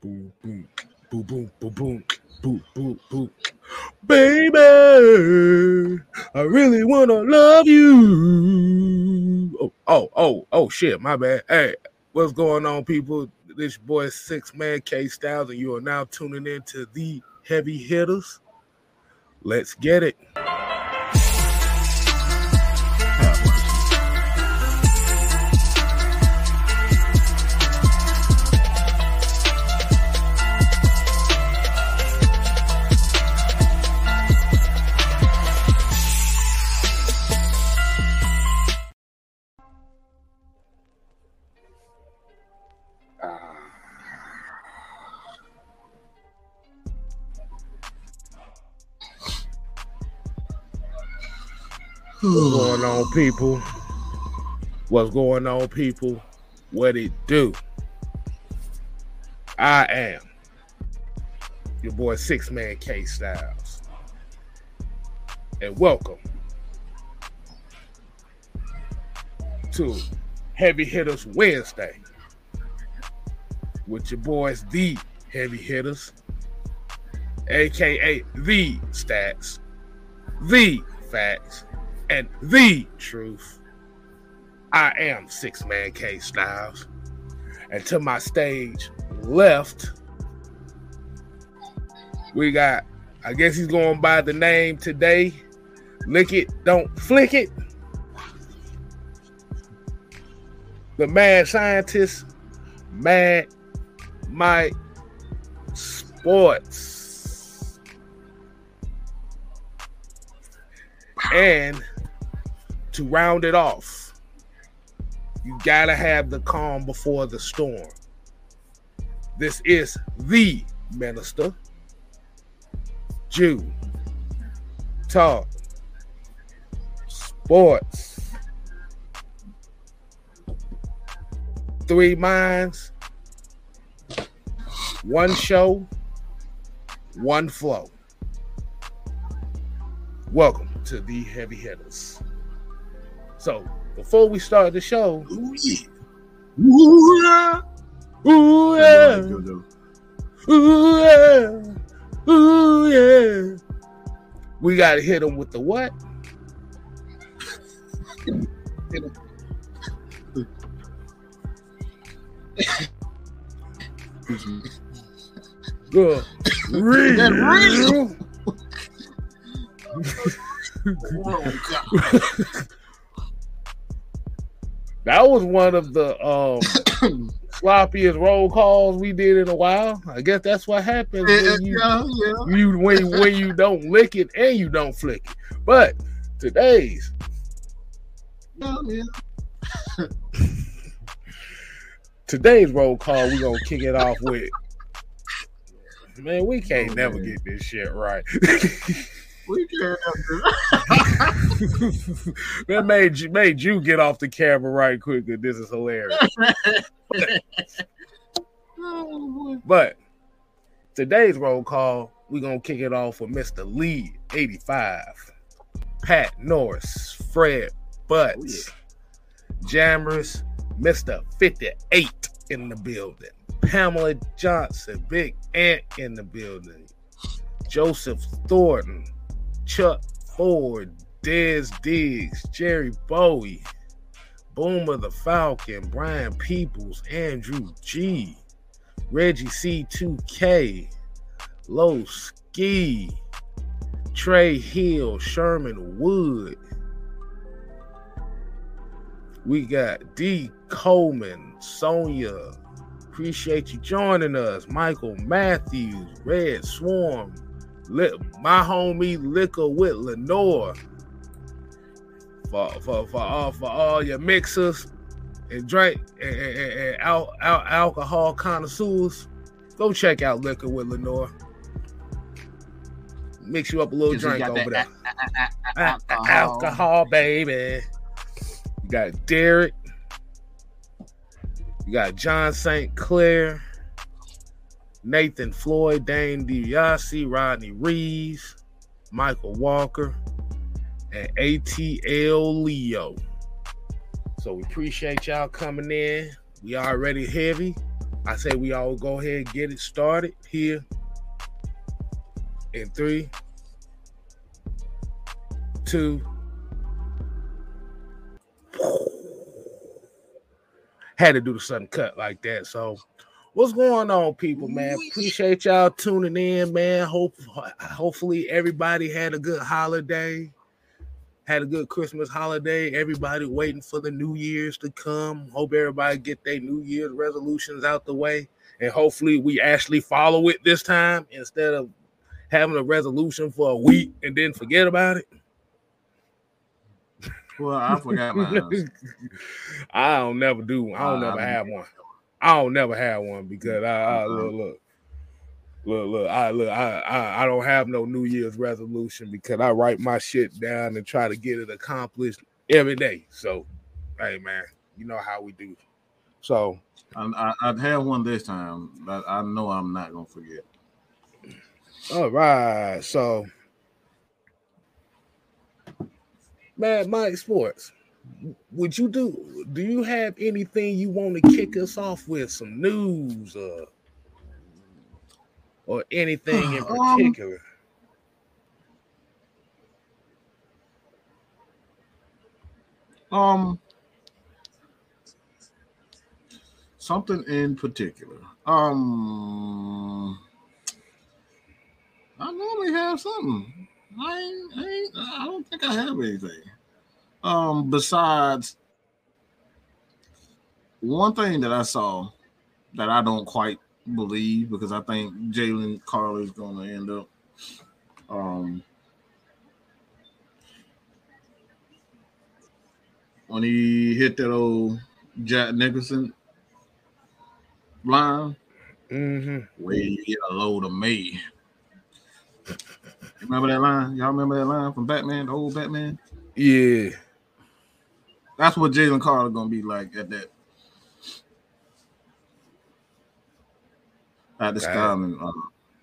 boom, boom, boom, boom, boom, boom, boom, boom, boom. Baby, I really wanna love you. Oh, oh, oh, oh, shit, my bad. Hey, what's going on, people? This boy Six Man K Styles, and you are now tuning in to the Heavy Hitters. Let's get it. What's going on, people? What's going on, people? What it do? I am your boy Six Man K Styles, and welcome to Heavy Hitters Wednesday with your boys, the Heavy Hitters, aka the Stats, the Facts and the truth. I am Six Man K Styles. And to my stage left, we got, I guess he's going by the name today. Lick it, don't flick it. The mad scientist, Mad Mike Sports. And to round it off, you gotta have the calm before the storm. This is the minister, Jew, talk, sports, three minds, one show, one flow. Welcome to the Heavy Hitters. So before we start the show, Ooh, yeah. ooh yeah, ooh yeah, ooh yeah, ooh yeah, we gotta hit them with the what? The real. Oh, God. That was one of the um sloppiest roll calls we did in a while. I guess that's what happens Yeah, when you yeah, yeah. you when when you don't lick it and you don't flick it. But today's yeah. today's roll call, we gonna kick it off with. Man, we can't Oh, never man. get this shit right. We can't that made you made you get off the camera right quick. and This is hilarious. oh. But today's roll call, we're gonna kick it off with Mr. Lee, 85, Pat Norris, Fred Butts, oh, Jammers, Mr. 58 in the building, Pamela Johnson, Big Ant in the building, Joseph Thornton, Chuck Ford, Dez Diggs, Jerry Bowie, Boomer the Falcon, Brian Peoples, Andrew G. Reggie C2K, Low Ski, Trey Hill, Sherman Wood. We got D. Coleman, Sonia. Appreciate you joining us. Michael Matthews, Red Swarm, my homie Liquor with Lenore. For, for, for, all, for all your mixers and drink and, and, and- al- al- alcohol connoisseurs, go check out Liquor with Lenore. Mix you up a little drink over there. a- A- a- alcohol. alcohol, baby. You got Derek. You got John St. Clair, Nathan Floyd, Dane DiBiase, Rodney Reeves, Michael Walker, and ATL Leo. So we appreciate y'all coming in. We already heavy. I say we all go ahead and get it started here in three, two. Had to do the sudden cut like that. So, what's going on, people, man? Appreciate y'all tuning in, man. Hope hopefully everybody had a good holiday, had a good Christmas holiday. Everybody waiting for the New Year's to come. Hope everybody get their New Year's resolutions out the way, and hopefully we actually follow it this time instead of having a resolution for a week and then forget about it. Well, I forgot mine. I don't never do. I don't Uh, never I have one. I don't never have one because I, I mm-hmm. look look look look I look I, I I don't have no New Year's resolution because I write my shit down and try to get it accomplished every day. So, hey man, you know how we do. So I, I, I'd have one this time, but I know I'm not gonna forget. All right. So, Mad Mike Sports, would you do? Do you have anything you want to kick us off with? Some news or or anything in Um, particular? Um, something in particular. Um, I normally have something. I ain't, I, ain't, I don't think I have anything. Um, besides one thing that I saw that I don't quite believe because I think Jalen Carter is going to end up. Um, when he hit that old Jack Nicholson line, Mm-hmm. where you get a load of me. Remember that line? Y'all remember that line from Batman, the old Batman? Yeah. That's what Jalen Carter gonna be like at that. At this time, uh,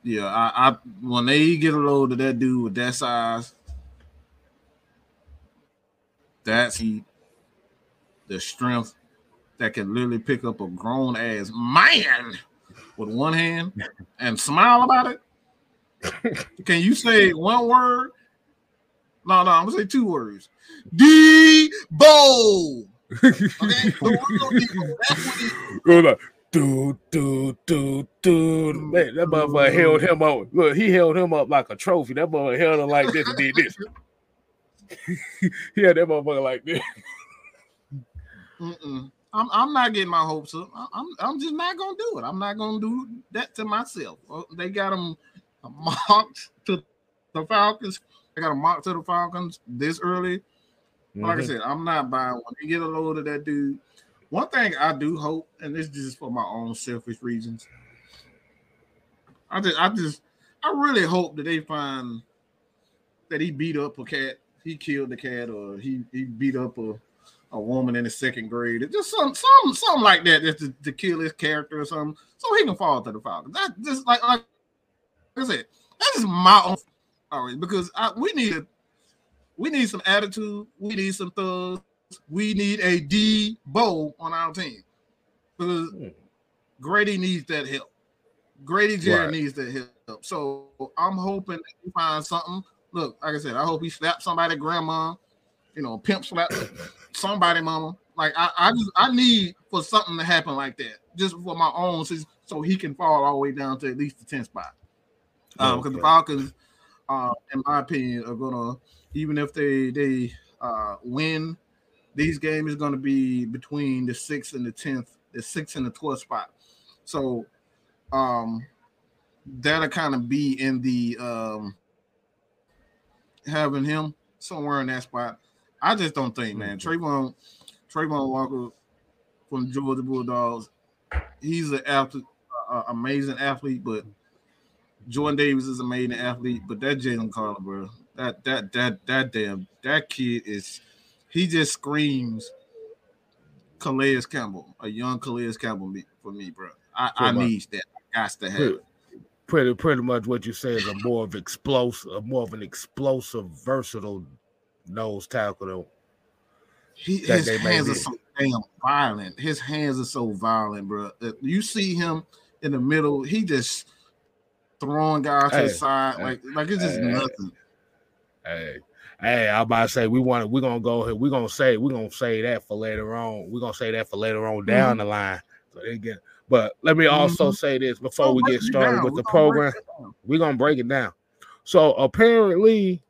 yeah, I, I when they get a load of that dude with that size, that's he, the strength that can literally pick up a grown ass man with one hand and smile about it. Can you say one word? No, no, I'm gonna say two words. Debo. Okay, the real Debo. That's what he Go dude, dude, dude, dude. Man, that motherfucker held him up. Look, he held him up like a trophy. That motherfucker held him like this and did this. he had that motherfucker like this. Mm-mm. I'm, I'm not getting my hopes up. I'm I'm just not gonna do it. I'm not gonna do that to myself. Uh, they got him mocked to the Falcons. Got him mock to the Falcons this early. But Like I Mhm. said, I'm not buying when they get a load of that dude. One thing I do hope, and this is just for my own selfish reasons. I just, I just, I really hope that they find that he beat up a cat, he killed the cat, or he he beat up a, a woman in the second grade, or just some some something like that, just to, to kill his character or something, so he can fall to the Falcons. That just like like I said, that is just my own. Right, because I, we need a we need some attitude. We need some thugs. We need a Debo on our team because Hmm. Grady needs that help. Grady Jarrett Right. needs that help. So I'm hoping that he finds something. Look, like I said, I hope he slaps somebody, grandma, you know, pimp slap somebody, mama. Like I, I just I need for something to happen like that, just for my own, so- so he can fall all the way down to at least the 10th spot. Um, because the Falcons, uh, in my opinion, are gonna even if they they uh win, these games is gonna be between the sixth and the tenth, the sixth and the twelfth spot. So, um, that'll kind of be in the um having him somewhere in that spot. I just don't think, man. Travon, Travon Walker from Georgia Bulldogs, he's an athlete, uh, amazing athlete, but Jordan Davis is an amazing athlete, but that Jalen Carter, bro, that that that that damn that kid is he just screams Calais Campbell, a young Calais Campbell for me, bro. I, I need that. I got to have it. Pretty pretty much what you say is a more of explosive, a more of an explosive, versatile nose tackle. Though. He his hands are so damn violent. His hands are so violent, bro. Uh, you see him in the middle, he just throwing guys hey, to the side, hey, like like it's just hey, nothing. Hey, hey, I'm about to say we want we're gonna go ahead, we're gonna say we're gonna say that for later on. We're gonna say that for later on down mm-hmm. the line. So they get but let me also mm-hmm. say this before we get started with we're the program. We're gonna break it down. So apparently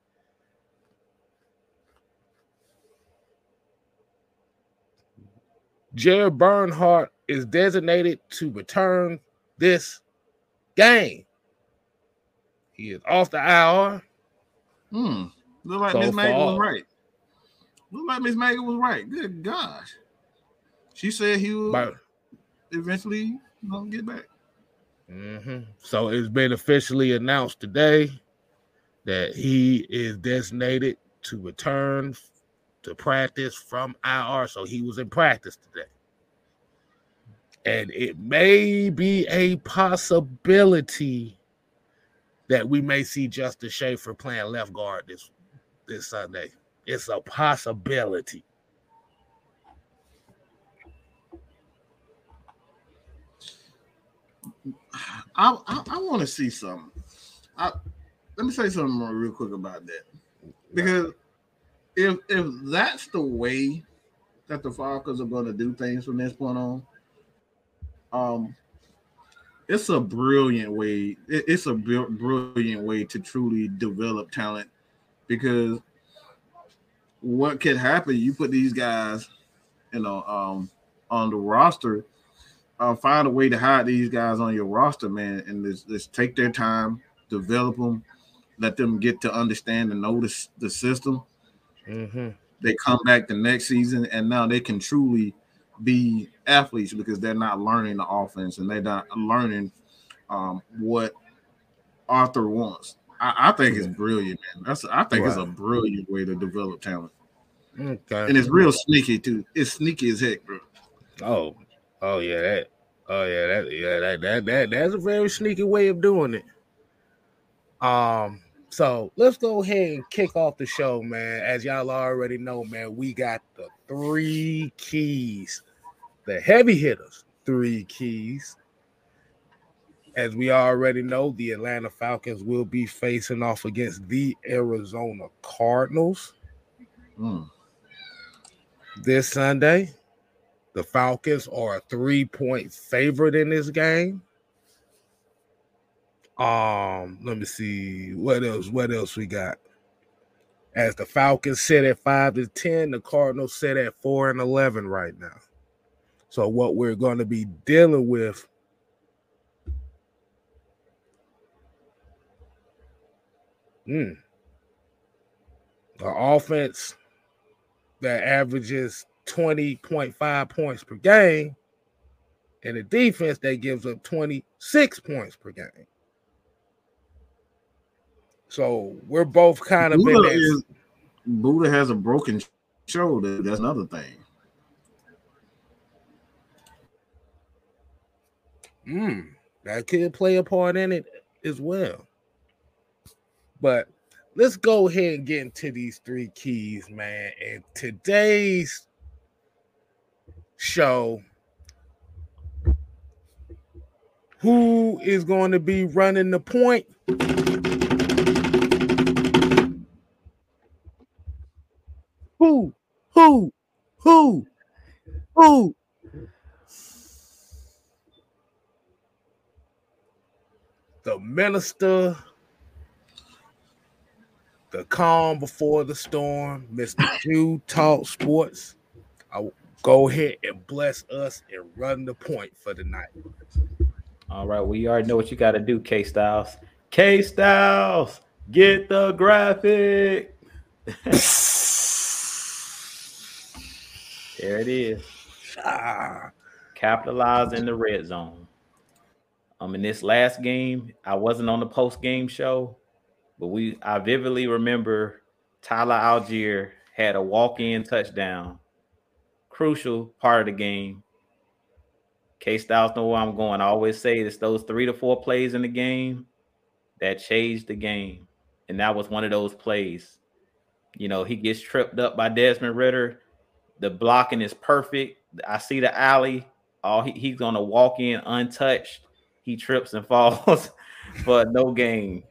Jared Bernhardt is designated to return this game. He is off the IR. Hmm. Look like so Miss Megan was right. Look like Miss Megan was right. Good gosh. She said he will but, eventually know, get back. Mm-hmm. So it's been officially announced today that he is designated to return to practice from IR. So he was in practice today. And it may be a possibility that we may see Justin Shaffer playing left guard this this Sunday. It's a possibility. I I, I want to see something. I, let me say something real quick about that because if if that's the way that the Falcons are going to do things from this point on, um, it's a brilliant way. It's a brilliant way to truly develop talent because what could happen? You put these guys, you know, um, on the roster. Uh, find a way to hide these guys on your roster, man, and just, just take their time, develop them, let them get to understand and notice the system. Mm-hmm. They come back the next season, and now they can truly be athletes because they're not learning the offense and they're not learning um, what Arthur wants. I, I think it's brilliant, man. That's I think it's a brilliant way to develop talent. Okay. And it's real sneaky too. It's sneaky as heck, bro. Oh, oh yeah, that oh yeah, that yeah, that that, that that's a very sneaky way of doing it. Um, so let's go ahead and kick off the show, man. As y'all already know, man, we got the three keys, the heavy hitters, three keys. As we already know, the Atlanta Falcons will be facing off against the Arizona Cardinals mm. this Sunday. The Falcons are a three point favorite in this game. Um, let me see what else. What else we got? As the Falcons sit at five to ten, the Cardinals sit at four and eleven right now. So what we're going to be dealing with Mm. The offense that averages 20.5 points per game, and a defense that gives up 26 points per game. So we're both kind of Budda, is, Budda has a broken shoulder. That's another thing. Mm, that could play a part in it as well. But let's go ahead and get into these three keys, man. And today's show, who is going to be running the point? Who? Who? Who? The minister the calm before the storm, Mr. Jew Talk Sports. I'll go ahead and bless us and run the point for the night. All right, well, you already know what you got to do, K Styles. K Styles, get the graphic. there it is. Ah. Capitalize in the red zone. Um, in this last game, I wasn't on the post game show, but we I vividly remember Tyler Allgeier had a walk-in touchdown, crucial part of the game. K Styles know where I'm going. I always say it's those three to four plays in the game that changed the game. And that was one of those plays. You know, he gets tripped up by Desmond Ridder. The blocking is perfect. I see the alley. Oh, he, he's gonna walk in untouched. He trips and falls, but no gain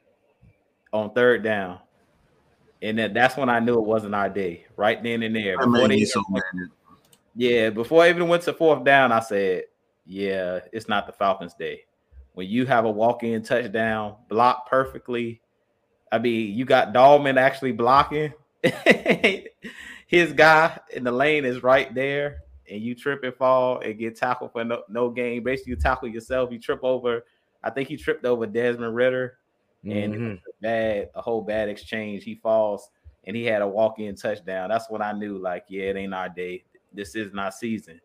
on third down. And that, that's when I knew it wasn't our day, right then and there. Before they, so yeah, before I even went to fourth down, I said, Yeah, it's not the Falcons' day. When you have a walk-in touchdown, block perfectly. I mean, you got Dalman actually blocking. His guy in the lane is right there, and you trip and fall and get tackled for no, no gain. Basically, you tackle yourself. You trip over. I think he tripped over Desmond Ridder, and mm-hmm. a bad, a whole bad exchange. He falls and he had a walk-in touchdown. That's what I knew. Like, yeah, it ain't our day. This is not season.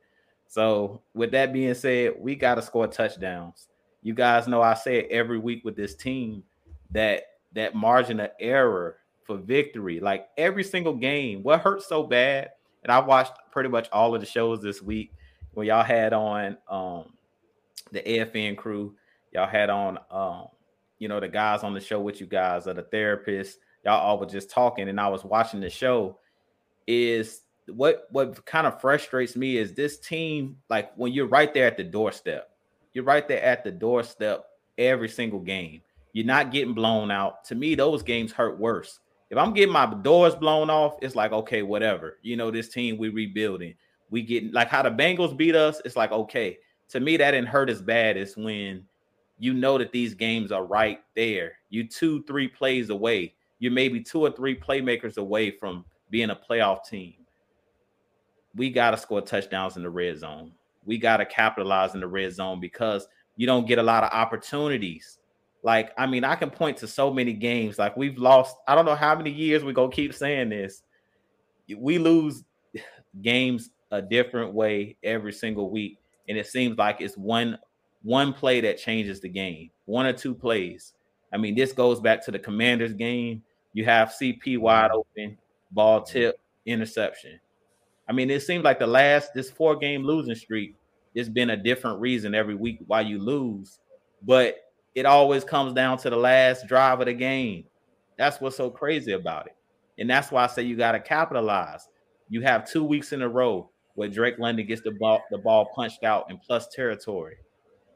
So, with that being said, we got to score touchdowns. You guys know I say it every week with this team that that margin of error for victory, like every single game. What hurts so bad? And I watched pretty much all of the shows this week when y'all had on um the AFN crew, y'all had on um you know, the guys on the show with you guys or the therapists, y'all all were just talking and I was watching the show. Is what what kind of frustrates me is this team, like when you're right there at the doorstep, you're right there at the doorstep every single game. You're not getting blown out. To me, those games hurt worse. If I'm getting my doors blown off, it's like okay, whatever. You know, this team we rebuilding. We get like how the Bengals beat us. It's like okay. To me, that didn't hurt as bad as when you know that these games are right there. You two, three plays away. You're maybe two or three playmakers away from being a playoff team. We got to score touchdowns in the red zone. We got to capitalize in the red zone because you don't get a lot of opportunities. Like, I mean, I can point to so many games. Like, we've lost, I don't know how many years we go keep saying this. We lose games a different way every single week. And it seems like it's one one play that changes the game, one or two plays. I mean, this goes back to the Commanders game. You have CP wide mm-hmm. open, ball tip, interception. I mean, it seems like the last this four game losing streak, it's been a different reason every week why you lose, but it always comes down to the last drive of the game. That's what's so crazy about it. And that's why I say you got to capitalize. You have two weeks in a row where Drake London gets the ball the ball punched out in plus territory.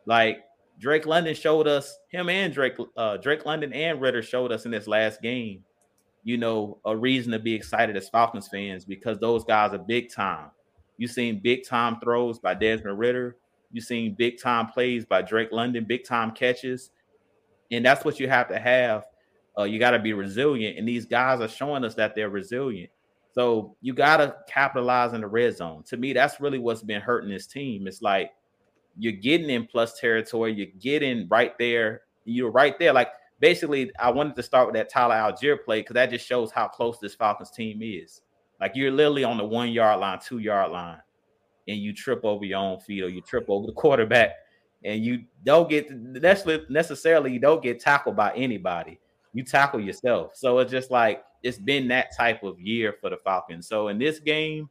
Like Drake London showed us him and Drake uh, Drake London and Ridder showed us in this last game, you know, a reason to be excited as Falcons fans because those guys are big time. You've seen big time throws by Desmond Ridder. You seen big time plays by Drake London, big time catches, and that's what you have to have. Uh, you got to be resilient, and these guys are showing us that they're resilient. So you got to capitalize in the red zone. To me, that's really what's been hurting this team. It's like you're getting in plus territory. You're getting right there. You're right there. Like basically, I wanted to start with that Tyler Allgeier play because that just shows how close this Falcons team is. Like you're literally on the one yard line, two yard line, and you trip over your own feet or you trip over the quarterback, and you don't get necessarily you don't get tackled by anybody. You tackle yourself. So it's just like it's been that type of year for the Falcons. So in this game,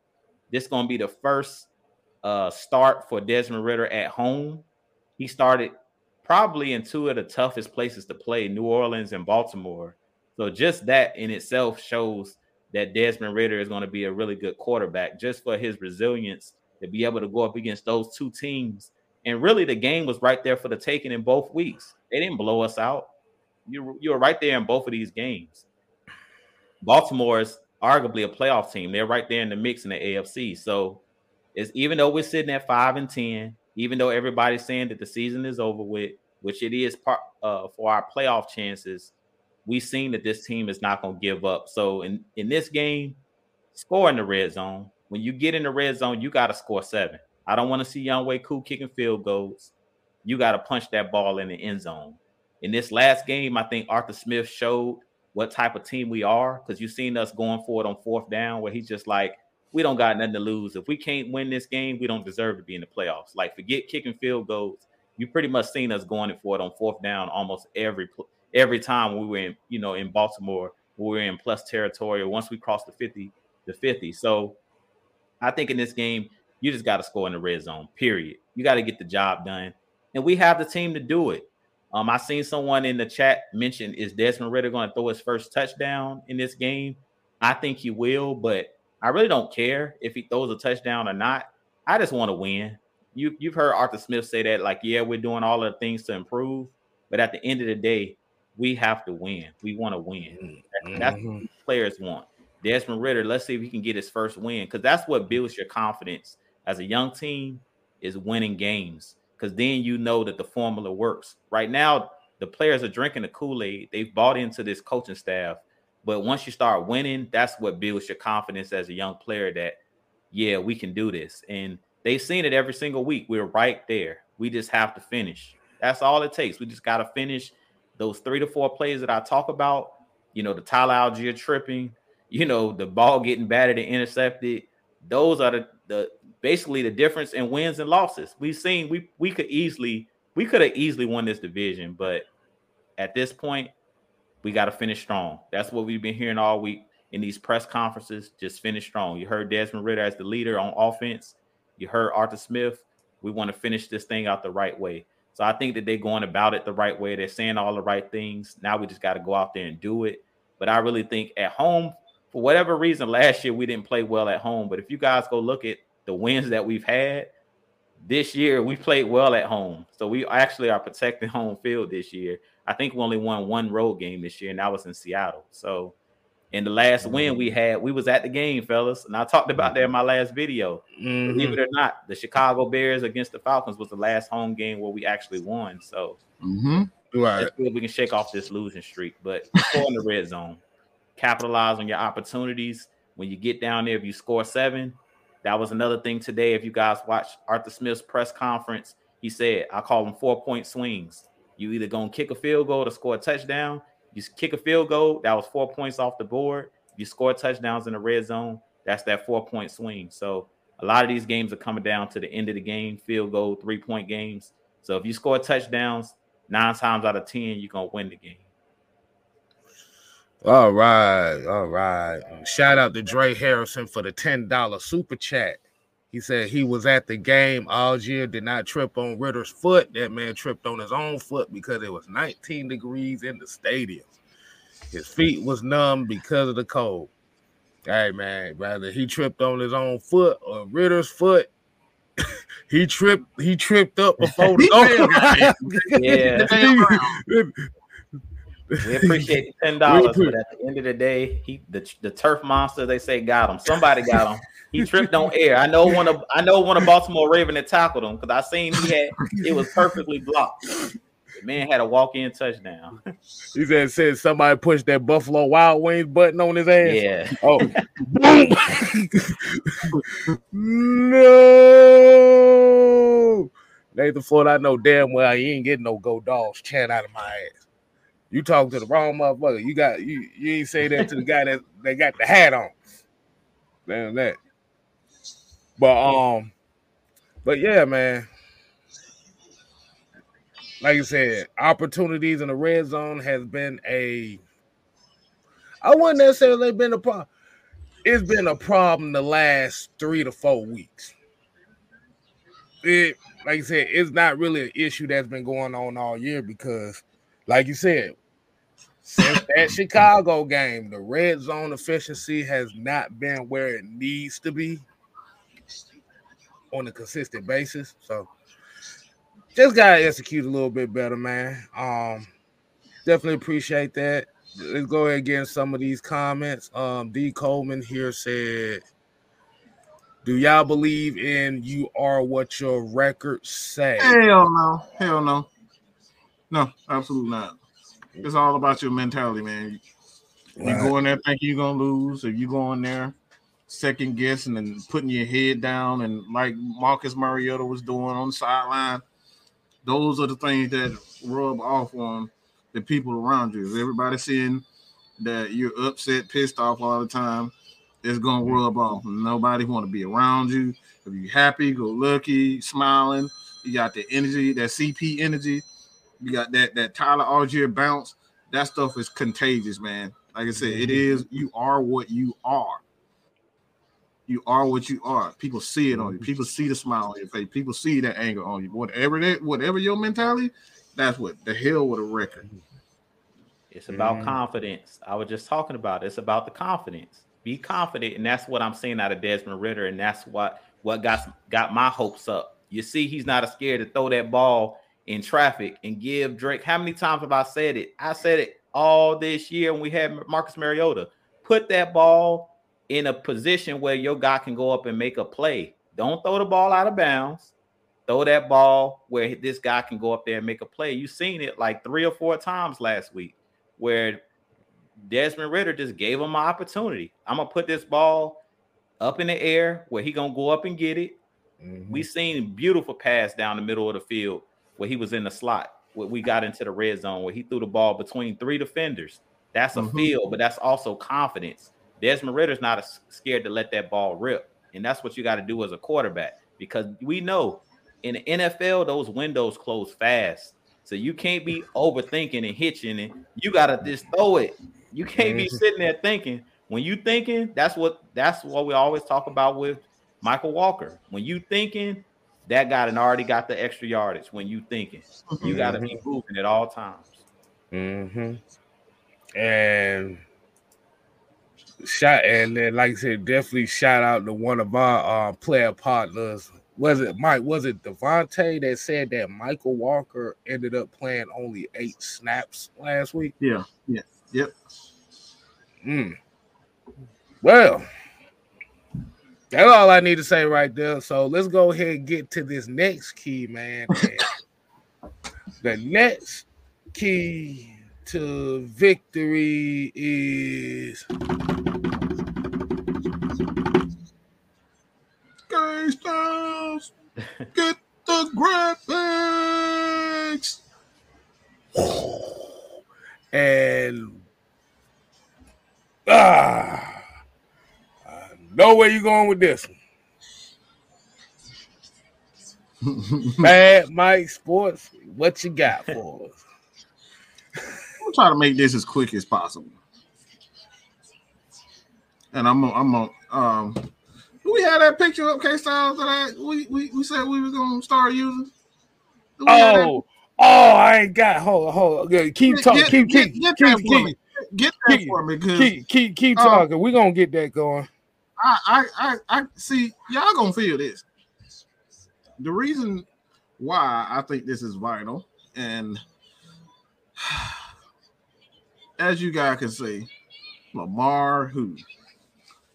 this is gonna be the first uh, start for Desmond Ridder at home. He started probably in two of the toughest places to play, New Orleans and Baltimore. So just that in itself shows that Desmond Ridder is going to be a really good quarterback just for his resilience to be able to go up against those two teams. And really, the game was right there for the taking in both weeks. They didn't blow us out. You, you were right there in both of these games. Baltimore is arguably a playoff team. They're right there in the mix in the AFC. So it's even though we're sitting at five and ten, even though everybody's saying that the season is over with, which it is part uh, for our playoff chances, we've seen that this team is not going to give up. So in in this game, score in the red zone. When you get in the red zone, you got to score seven. I don't want to see Younghoe Koo kicking field goals. You got to punch that ball in the end zone. In this last game, I think Arthur Smith showed what type of team we are because you've seen us going for it on fourth down where he's just like, we don't got nothing to lose. If we can't win this game, we don't deserve to be in the playoffs. Like forget kicking field goals. You pretty much seen us going for it on fourth down almost every every time we were in, you know, in Baltimore, we were in plus territory, or once we crossed the 50, the 50. So I think in this game, you just got to score in the red zone, period. You got to get the job done. And we have the team to do it. Um, I seen someone in the chat mention is Desmond Ridder going to throw his first touchdown in this game? I think he will, but I really don't care if he throws a touchdown or not. I just want to win. You you've heard Arthur Smith say that, like, yeah, we're doing all the things to improve, but at the end of the day, we have to win. We want to win. Mm-hmm. That's what players want. Desmond Ridder, let's see if he can get his first win because that's what builds your confidence as a young team is winning games because then you know that the formula works. Right now, the players are drinking the Kool Aid. They've bought into this coaching staff, but once you start winning, that's what builds your confidence as a young player that yeah, we can do this. And they've seen it every single week. We're right there. We just have to finish. That's all it takes. We just got to finish those three to four plays that I talk about. You know, the Tyler Allgeier tripping, you know, the ball getting batted and intercepted. Those are the, the basically the difference in wins and losses. We've seen we we could easily we could have easily won this division, but at this point, we got to finish strong. That's what we've been hearing all week in these press conferences. Just finish strong. You heard Desmond Ridder as the leader on offense. You heard Arthur Smith. We want to finish this thing out the right way. So I think that they're going about it the right way. They're saying all the right things. Now we just got to go out there and do it. But I really think at home, for whatever reason, last year we didn't play well at home. But if you guys go look at the wins that we've had this year, we played well at home. So we actually are protecting home field this year. I think we only won one road game this year, and that was in Seattle. So in the last win we had, we was at the game, fellas, and I talked about that in my last video. Mm-hmm. Believe it or not, the Chicago Bears against the Falcons was the last home game where we actually won. So mm-hmm. right. we can shake off this losing streak. But score in the red zone, capitalize on your opportunities. When you get down there, if you score seven, that was another thing today. If you guys watch Arthur Smith's press conference, he said, I call them four point swings. You either gonna kick a field goal to score a touchdown, you kick a field goal, that was four points off the board. You score touchdowns in the red zone, that's that four point swing. So a lot of these games are coming down to the end of the game, field goal, three point games. So if you score touchdowns, nine times out of ten, you're gonna win the game. All right, all right. Shout out to Dre Harrison for the ten dollar super chat. He said he was at the game. Allgeier did not trip on Ridder's foot. That man tripped on his own foot because it was 19 degrees in the stadium. His feet was numb because of the cold. Hey man, rather he tripped on his own foot or Ridder's foot. he tripped. He tripped up before the yeah. We appreciate the ten dollars, but at the end of the day, he the, the turf monster they say got him. Somebody got him. He tripped on air. I know one of I know one of Baltimore Raven that tackled him because I seen he had it was perfectly blocked. The man had a walk-in touchdown. He said said somebody pushed that Buffalo Wild Wings button on his ass. Yeah. Oh, no. Nathan Ford, I know damn well he ain't getting no go dogs chant out of my ass. You talking to the wrong motherfucker. You got you you ain't say that to the guy that they got the hat on. Damn that. But um, but yeah, man. Like you said, opportunities in the red zone has been a. I wouldn't necessarily been a problem. It's been a problem the last three to four weeks. It, like you said, it's not really an issue that's been going on all year because, like you said, since that Chicago game, the red zone efficiency has not been where it needs to be on a consistent basis. So just gotta execute a little bit better, man. Um, definitely appreciate that. Let's go ahead and get some of these comments. Um, D Coleman here said, "Do y'all believe in you are what your records say?" Hell no, hell no, no, absolutely not. It's all about your mentality, man. You right. go in there thinking you're gonna lose, or you go in there second guessing and putting your head down, and like Marcus Mariota was doing on the sideline, those are the things that rub off on the people around you. Everybody seeing that you're upset, pissed off all the time, it's gonna mm-hmm. rub off. Nobody want to be around you. If you're happy, go lucky, smiling, you got the energy, that CP energy, you got that that Tyler Allgeier bounce. That stuff is contagious, man. Like I said, it mm-hmm. You are what you are. You are what you are. People see it on you. Mm-hmm. People see the smile on your face. People see that anger on you. Whatever that, whatever your mentality, that's what the hell with a record. It's about mm confidence. I was just talking about it. It's about the confidence. Be confident, and that's what I'm seeing out of Desmond Ridder, and that's what what got got my hopes up. You see, he's not scared to throw that ball in traffic and give Drake. How many times have I said it? I said it all this year when we had Marcus Mariota. Put that ball in a position where your guy can go up and make a play. Don't throw the ball out of bounds. Throw that ball where this guy can go up there and make a play. You've seen it like three or four times last week where Desmond Ridder just gave him an opportunity. I'm gonna put this ball up in the air where he gonna go up and get it. Mm-hmm. We seen beautiful pass down the middle of the field where he was in the slot. Where we got into the red zone where he threw the ball between three defenders. That's a mm-hmm. feel, but that's also confidence. Desmond Ridder's not scared to let that ball rip, and that's what you got to do as a quarterback because we know in the NFL those windows close fast, so you can't be overthinking and hitching it. You got to just throw it. You can't be mm-hmm. sitting there thinking. When you thinking, that's what that's what we always talk about with Michael Walker. When you thinking, that guy and already got the extra yardage. When you thinking, mm-hmm. you got to be moving at all times. Mm-hmm. And shot and then like I said, definitely shout out to one of our uh, player partners. Was it Mike? Was it Devontae that said that Michael Walker ended up playing only eight snaps last week? Yeah, yeah, yep. Mm. Well, that's all I need to say right there. So let's go ahead and get to this next key, man. the next key to victory is Gangsters, get the graphics. and ah know where you going with this one. Bad Mike Sports, what you got for us? I'm trying to make this as quick as possible. And I'm gonna, I'm gonna, um, we had that picture up, K Styles that we, we we said we was gonna start using? Oh, oh, I ain't got hold hold keep talking, keep keep get, keep, keep, keep, get that keep, for me, keep keep keep uh, talking. We're gonna get that going. I, I, I, I see y'all gonna feel this. The reason why I think this is vital, and as you guys can see, Lamar who,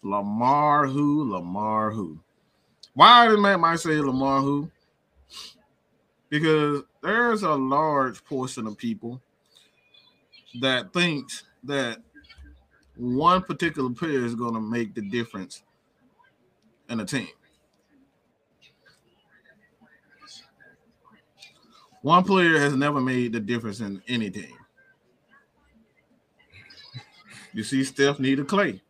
Lamar who, Lamar who. Why did Matt might say Lamar who? Because there's a large portion of people that thinks that one particular player is going to make the difference in a team. One player has never made the difference in any team. You see, Steph needed Clay.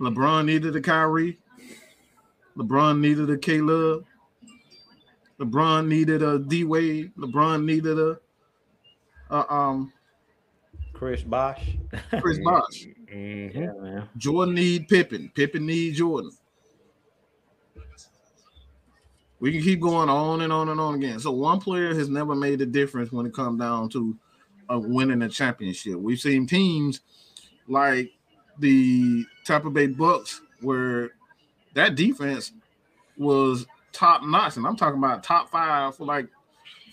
LeBron needed a Kyrie. LeBron needed a Caleb. LeBron needed a D Wade. LeBron needed a, a um Chris Bosh. Chris Bosh. Mm-hmm. Yeah, man. Jordan need Pippen. Pippen need Jordan. We can keep going on and on and on again. So one player has never made a difference when it comes down to uh, winning a championship. We've seen teams like the Tampa Bay Bucks where that defense was top notch, and I'm talking about top five for like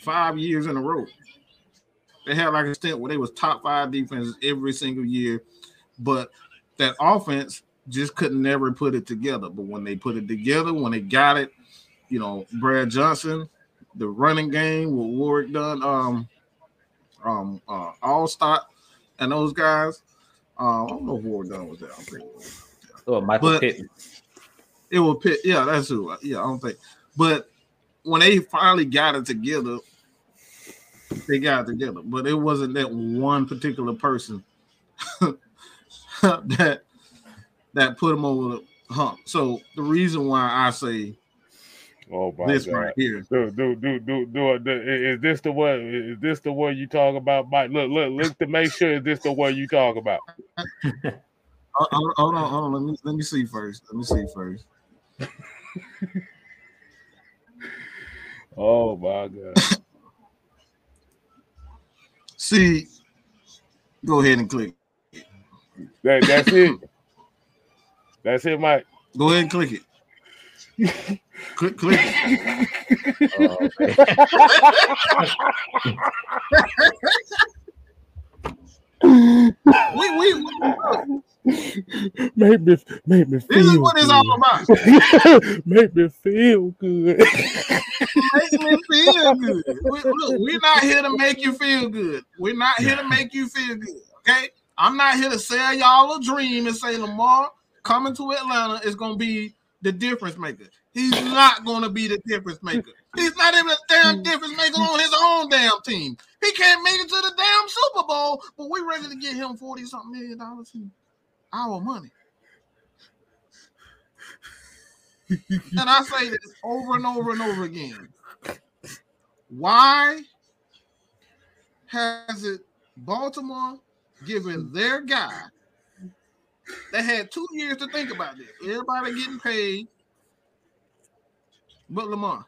five years in a row. They had like a stint where they was top five defenses every single year, but that offense just could never put it together. But when they put it together, when they got it, you know, Brad Johnson, the running game with Warrick Dunn, um, um, uh, and those guys. Uh, I don't know if Warrick Dunn was there. I don't think. Oh, Michael but Pittman. It was Pitt. Yeah, that's who. Yeah, I don't think. But when they finally got it together, they got together, but it wasn't that one particular person that that put them over the hump. So the reason why I say Oh my this God. right here. Do, do, do, do, do, do, is this the one? Is this the one you talk about, Mike? Look, look, look to make sure is this the one you talk about? hold, hold on, hold on. Let me let me see first. Let me see first. oh my God. See, go ahead and click. That, that's it. That's it, Mike. Go ahead and click it. click, click it. Oh, we, we, we look, make me, make me feel. this is what it's all about. make me feel good. Make me feel good. We, look, we're not here to make you feel good. We're not here to make you feel good. Okay. I'm not here to sell y'all a dream and say Lamar coming to Atlanta is gonna be the difference maker. He's not gonna be the difference maker. He's not even a damn mm. difference maker on his own damn team. He can't make it to the damn Super Bowl, but we're ready to get him 40 something million dollars our money. and I say this over and over and over again. Why has it Baltimore given their guy they had two years to think about this? Everybody getting paid, but Lamar.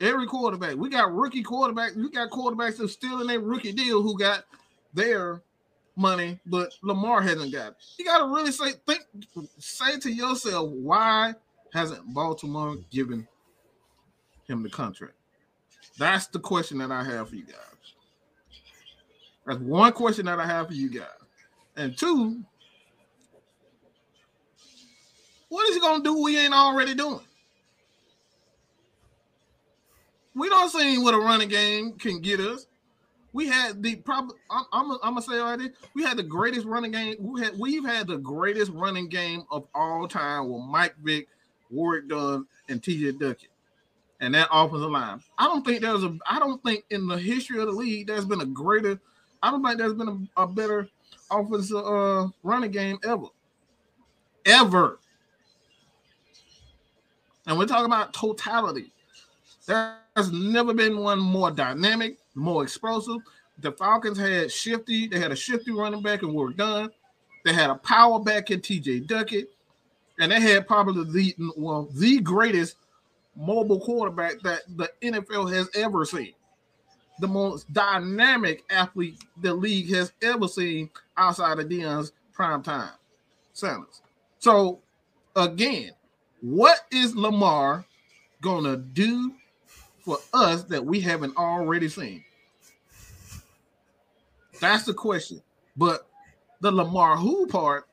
Every quarterback, we got rookie quarterbacks. We got quarterbacks that's still in their rookie deal who got their money, but Lamar hasn't got it. You got to really say, think, say to yourself, why hasn't Baltimore given him the contract? That's the question that I have for you guys. That's one question that I have for you guys. And two, what is he gonna do we ain't already doing? We don't see what a running game can get us. We had the probably I'm, I'm, I'm gonna say already, we had the greatest running game. We had we've had the greatest running game of all time with Mike Vick, Warrick Dunn, and TJ Duckett. And that offensive line. I don't think there's a I don't think in the history of the league there's been a greater, I don't think there's been a, a better offensive uh running game ever. Ever. And we're talking about totality. There's never been one more dynamic, more explosive. The Falcons had shifty, they had a shifty running back and were done. They had a power back in TJ Duckett, and they had probably the well the greatest mobile quarterback that the NFL has ever seen. The most dynamic athlete the league has ever seen outside of Deion's prime time Sanders. So again, what is Lamar gonna do for us that we haven't already seen? That's the question. But the Lamar who part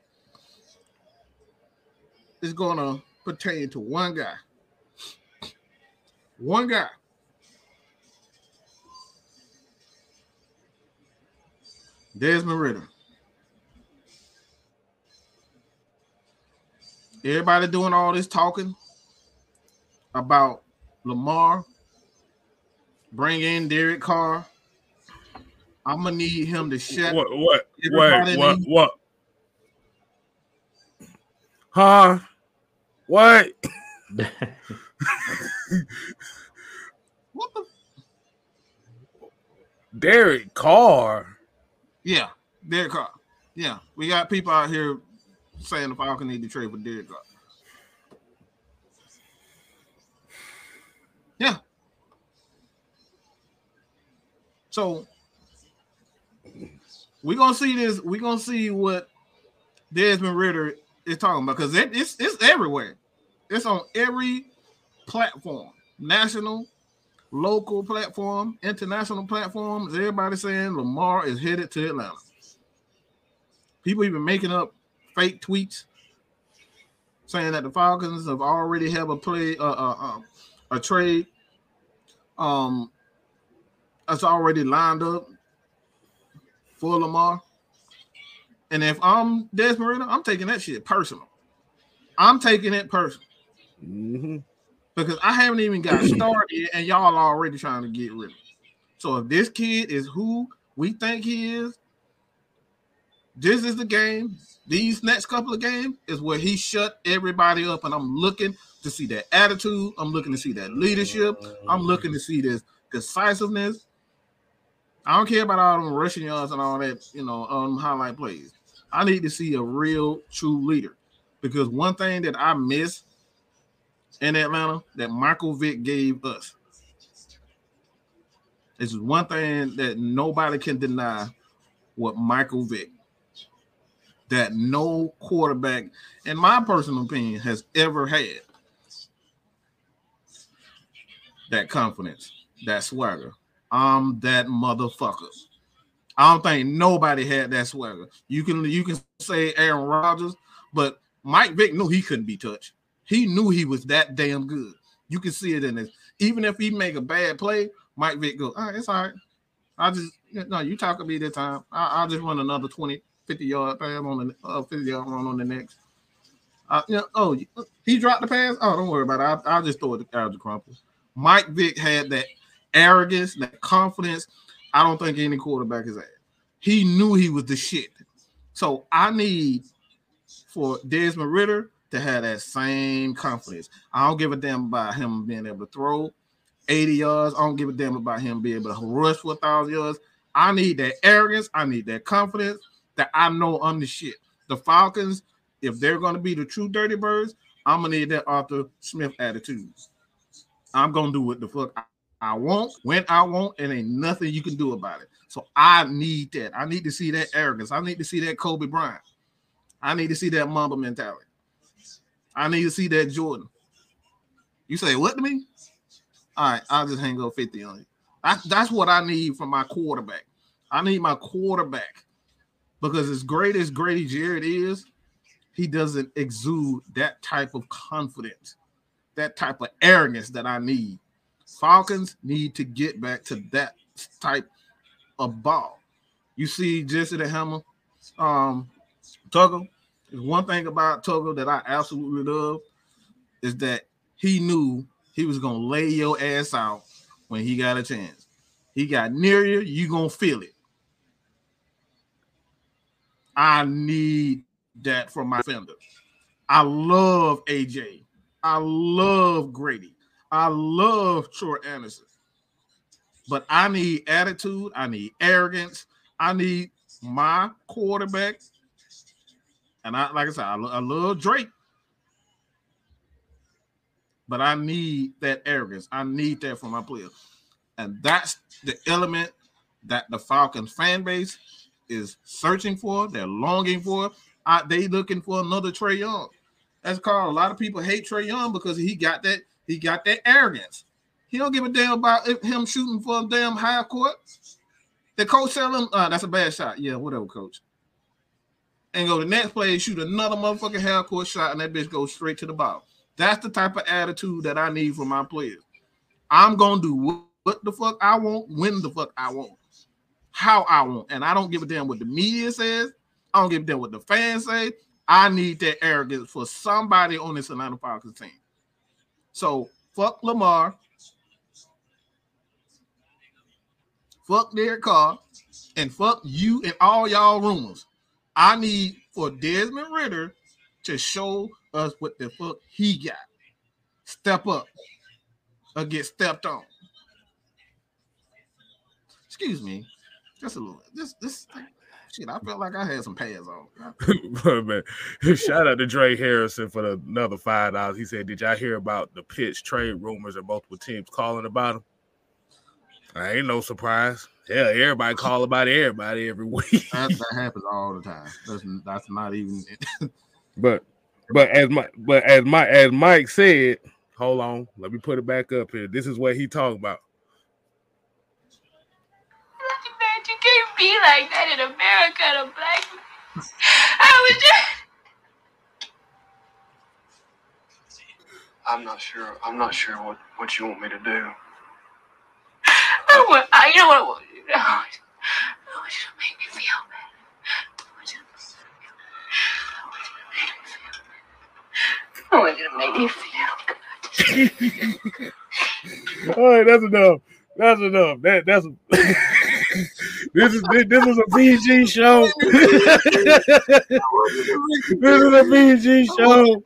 is gonna pertain to one guy. One guy. Desmond Ridder. Everybody doing all this talking about Lamar. Bring in Derek Carr. I'm gonna need him to shut. What? What? Wait. What? What? Huh? What? What the? Derek Carr. Yeah, Derek Carr. Yeah, we got people out here saying the Falcons need to trade for Derek Carr. Yeah. So we're gonna see this. We're gonna see what Desmond Ridder is talking about because it, it's it's everywhere. It's on every platform, national, local platform, international platforms. Everybody saying Lamar is headed to Atlanta. People even making up fake tweets saying that the Falcons have already have a play, uh, uh, uh, a trade, um, that's already lined up for Lamar. And if I'm Ridder, I'm taking that shit personal. I'm taking it personal Mm-hmm. because I haven't even got started and y'all are already trying to get rid of me. So if this kid is who we think he is, this is the game. These next couple of games is where he shut everybody up, and I'm looking to see that attitude. I'm looking to see that leadership. I'm looking to see this decisiveness. I don't care about all them rushing yards and all that, you know, um, highlight plays. I need to see a real, true leader because one thing that I miss in Atlanta that Michael Vick gave us. Is one thing that nobody can deny what Michael Vick that no quarterback, in my personal opinion, has ever had. That confidence, that swagger. I'm that motherfucker. I don't think nobody had that swagger. You can you can say Aaron Rodgers, but Mike Vick knew he couldn't be touched. He knew he was that damn good. You can see it in his. Even if he make a bad play, Mike Vick go, all right, it's all right. I just no, you talk to me this time. I, will just run another 20, 50 yard pass on the uh, 50 yard run on the next. Uh, you know, oh, he dropped the pass. Oh, don't worry about it. I'll, I'll just throw it out the crumples. Mike Vick had that arrogance, that confidence. I don't think any quarterback is at. He knew he was the shit. So I need for Desmond Ridder to have that same confidence. I don't give a damn about him being able to throw 80 yards. I don't give a damn about him being able to rush for a thousand yards. I need that arrogance. I need that confidence that I know I'm the shit. The Falcons, if they're going to be the true dirty birds, I'm gonna need that Arthur Smith attitude. I'm gonna do what the fuck I want when I want, and ain't nothing you can do about it. So I need that. I need to see that arrogance. I need to see that Kobe Bryant. I need to see that Mamba mentality. I need to see that Jordan. You say what to me? All right, I'll just hang up 50 on you. That's that's what I need from my quarterback. I need my quarterback because as great as Grady Jarrett is, he doesn't exude that type of confidence, that type of arrogance that I need. Falcons need to get back to that type of ball. You see Jessie the Hammer, um, Tuggle. One thing about Tuggle that I absolutely love is that he knew he was gonna lay your ass out when he got a chance. He got near you, you gonna feel it. I need that from my fender. I love AJ. I love Grady. I love Troy Anderson. But I need attitude. I need arrogance. I need my quarterback. And I, like I said, I, I love Drake but I need that arrogance. I need that from my players. And that's the element that the Falcons fan base is searching for. They're longing for. I, they looking for another Trae Young. That's called a lot of people hate Trae Young because he got that he got that arrogance. He don't give a damn about him shooting for a damn high court. The coach tell him, uh, that's a bad shot. Yeah, whatever, coach. And go the next play, shoot another motherfucking half court shot, and that bitch goes straight to the bottom. That's the type of attitude that I need from my players. I'm gonna do what the fuck I want, when the fuck I want, how I want, and I don't give a damn what the media says. I don't give a damn what the fans say. I need that arrogance for somebody on this Atlanta Falcons team. So fuck Lamar, fuck Derek Carr, and fuck you and all y'all rumors. I need for Desmond Ridder to show us what the fuck he got. Step up or get stepped on. Excuse me. Just a little. This this shit. I felt like I had some pads on. man, shout out to Dre Harrison for the, another five dollars. He said, "Did y'all hear about the Pitts trade rumors and multiple teams calling about him?" I ain't no surprise. Yeah, everybody call about everybody every week. that, that happens all the time. That's that's not even. but but as my but as my as Mike said, hold on, let me put it back up here. This is what he talking about. Be like that in America, to black. I was just. I'm not sure. I'm not sure what, what you want me to do. I want, I, uh, you know what I want you to do? I want you to make me feel I want you to make me feel good. All right, that's enough. That's enough. That that's this is this, this is a PG show. this is a PG show.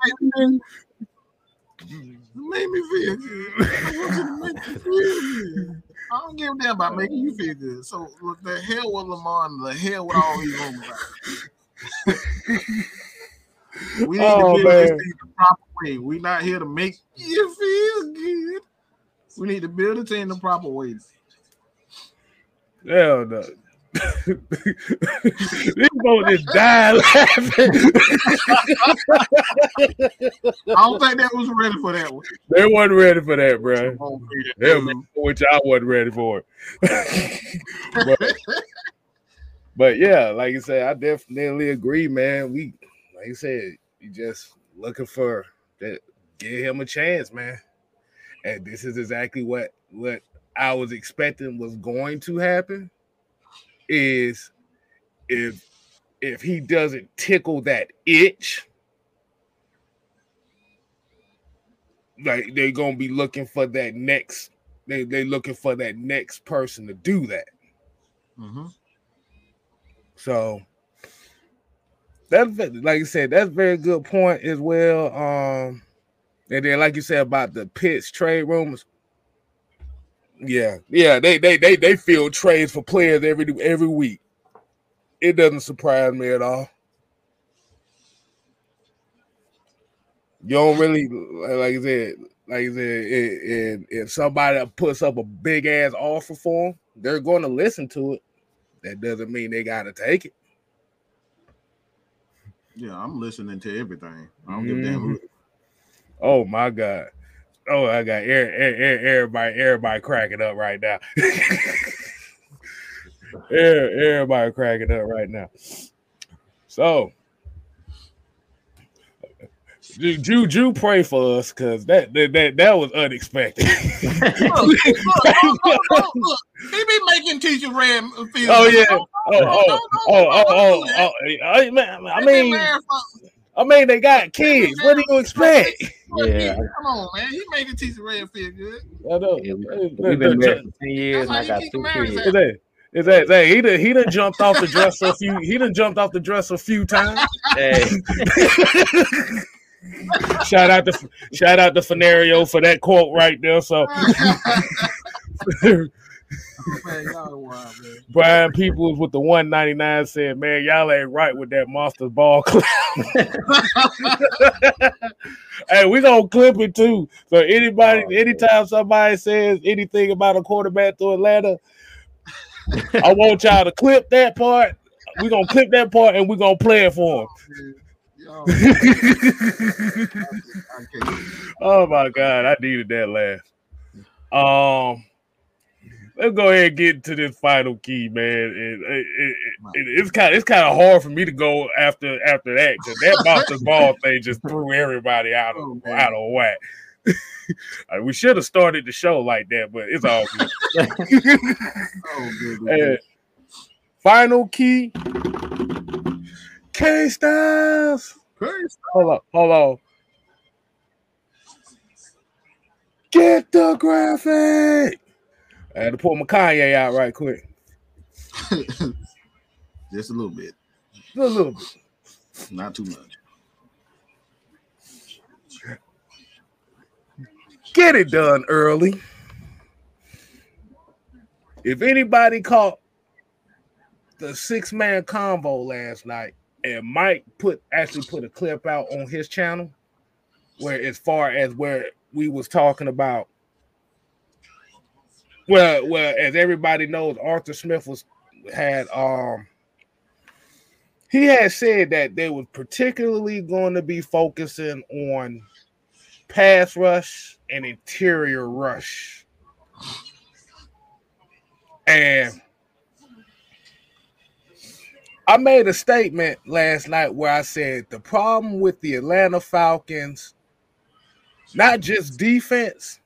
Make me feel good. I want you to make me feel good. I don't give a damn about making you feel good. So what the hell with Lamar and the hell with all these rumors. We need oh, to build man. this thing the proper way. We're not here to make you feel good. We need to build it in the proper way. Hell no. These folks just die laughing. I don't think that was ready for that one. they wasn't ready for that, bro. Oh. Hell, which I wasn't ready for. but, but yeah, like I said, I definitely agree, man. We, like I said, you just looking for that. Give him a chance, man. And this is exactly what what I was expecting was going to happen. Is if if he doesn't tickle that itch, like they're gonna be looking for that next. They they looking for that next person to do that. Mm-hmm. So that's like I said, that's a very good point as well. Um, and then like you said about the Pitts trade rumors. Yeah, yeah, they they they they field trades for players every every week. It doesn't surprise me at all. You don't really like I said, like I said, i- i- if somebody puts up a big ass offer for them, they're going to listen to it. That doesn't mean they got to take it. Yeah, I'm listening to everything. I don't give a damn who. Mm-hmm. Oh my god. Oh, I got air, air, air, everybody, everybody cracking up right now. Air- everybody cracking up right now. So, Ju, Ju, pray for us because that, that that that was unexpected. Look, look, look. He be making teacher red feel. Oh, yeah. Oh, oh, oh, oh, oh, oh, I, man, I mean, I mean, they got kids. What do you expect? Yeah. Come on, man. He made the teacher red feel good. I know. Yeah, we- We've been married for 10 years and I got two keep married, kids. Is that is that hey, he done he done jumped off the dresser a few he done jumped off the dresser a few times. Hey, shout out to shout out to Fenario for that quote right there. So Man, wild. Brian Peoples with the 199 said, Man, y'all ain't right with that monster ball clown. hey, we gonna clip it too. So anybody, Oh, anytime somebody says anything about a quarterback to Atlanta, I want y'all to clip that part. We're gonna clip that part and we're gonna play it for him. Y'all- Oh my god, I needed that laugh. Um, let's go ahead and get into this final key, man. It, it, it, it- it's kind it's kind of hard for me to go after after that because that monster ball thing just threw everybody out of Oh, out of whack. Uh, we should have started the show like that, but it's all good. Oh, And final key, K Styles. Hold on, hold on. Get the graphic. I had to pull my Kanye out right quick. Just a little bit, A little bit. not too much. Get it done early. If anybody caught the six man convo last night, and Mike put actually put a clip out on his channel, where as far as where we was talking about, well, well, as everybody knows, Arthur Smith was had um he had said that they were particularly going to be focusing on pass rush and interior rush. And I made a statement last night where I said the problem with the Atlanta Falcons, not just defense,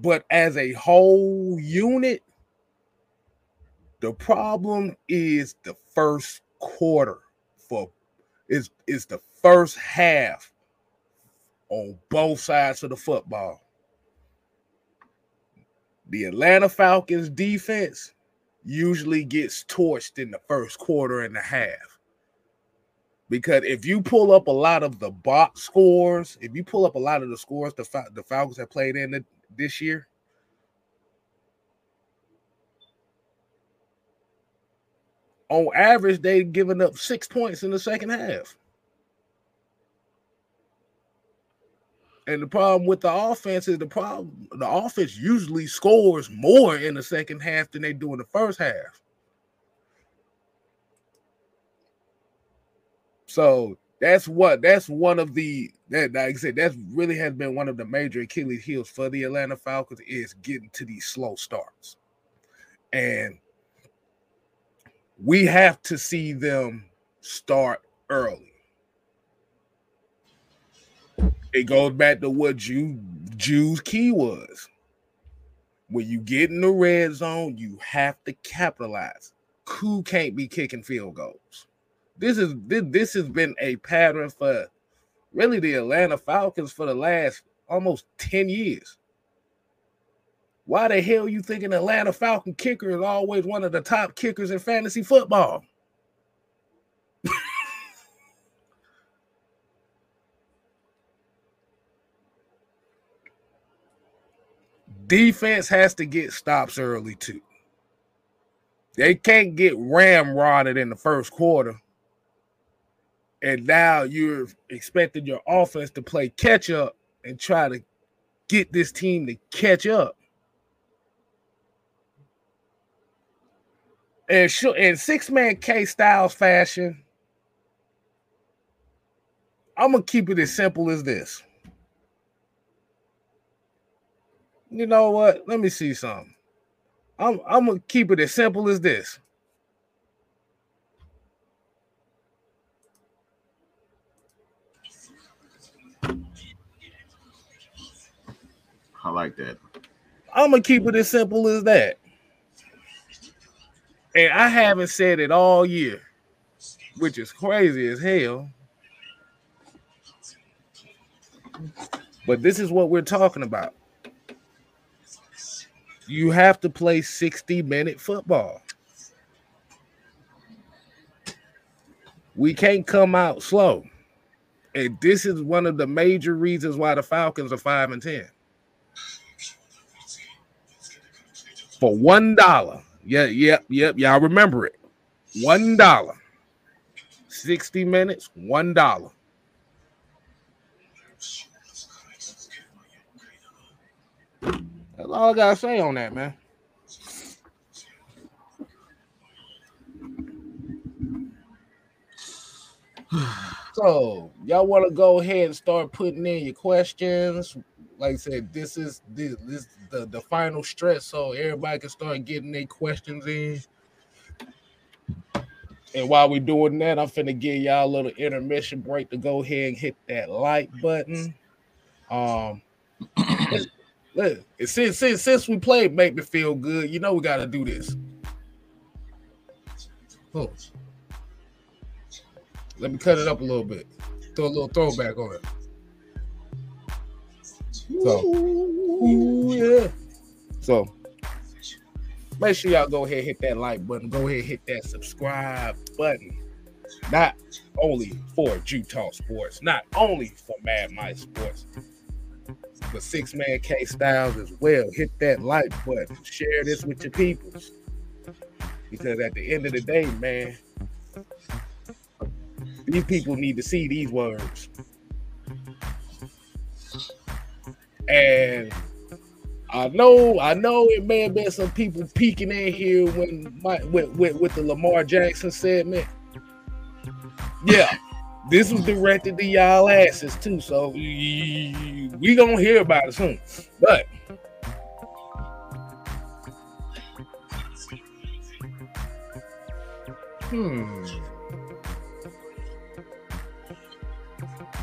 but as a whole unit, the problem is the first quarter for is is the first half on both sides of the football. The Atlanta Falcons defense usually gets torched in the first quarter and a half. Because if you pull up a lot of the box scores, if you pull up a lot of the scores the, the Falcons have played in the, this year? On average, they've given up six points in the second half. And the problem with the offense is the problem the offense usually scores more in the second half than they do in the first half. So that's what that's one of the that like I said that's really has been one of the major Achilles heels for the Atlanta Falcons is getting to these slow starts, and we have to see them start early. It goes back to what Jew Jew's key was. When you get in the red zone, you have to capitalize. Who can't be kicking field goals? This is this, this has been a pattern for really the Atlanta Falcons for the last almost 10 years. Why the hell you think an Atlanta Falcon kicker is always one of the top kickers in fantasy football? Defense has to get stops early too. They can't get ramrodded in the first quarter. And now you're expecting your offense to play catch up and try to get this team to catch up. And sure, in six man K Styles fashion, I'm gonna keep it as simple as this. You know what? Let me see something. I'm I'm gonna keep it as simple as this. I like that. I'm gonna keep it as simple as that. And I haven't said it all year, which is crazy as hell. But this is what we're talking about. You have to play 60 minute football. We can't come out slow. And this is one of the major reasons why the Falcons are 5 and 10. For $1. Yeah, yep, yep. Y'all remember it. $1. 60 minutes, $1. That's all I gotta say on that, man. So y'all want to go ahead and start putting in your questions. Like I said, this is this this the, the final stretch, so everybody can start getting their questions in. And while we're doing that, I'm finna give y'all a little intermission break to go ahead and hit that like button. Um Look, since since since we played Make Me Feel Good, you know we got to do this. Oh. Let me cut it up a little bit. Throw a little throwback on it. So, ooh, yeah. So, make sure y'all go ahead hit that like button. Go ahead hit that subscribe button. Not only for Talk Sports, not only for Mad Mike Sports, but six man K Styles as well. Hit that like button. Share this with your peoples. Because at the end of the day, man, these people need to see these words. And I know, I know it may have been some people peeking in here when my with, with, with the Lamar Jackson segment. Yeah, this was directed to y'all asses too, so we gonna hear about it soon. But hmm,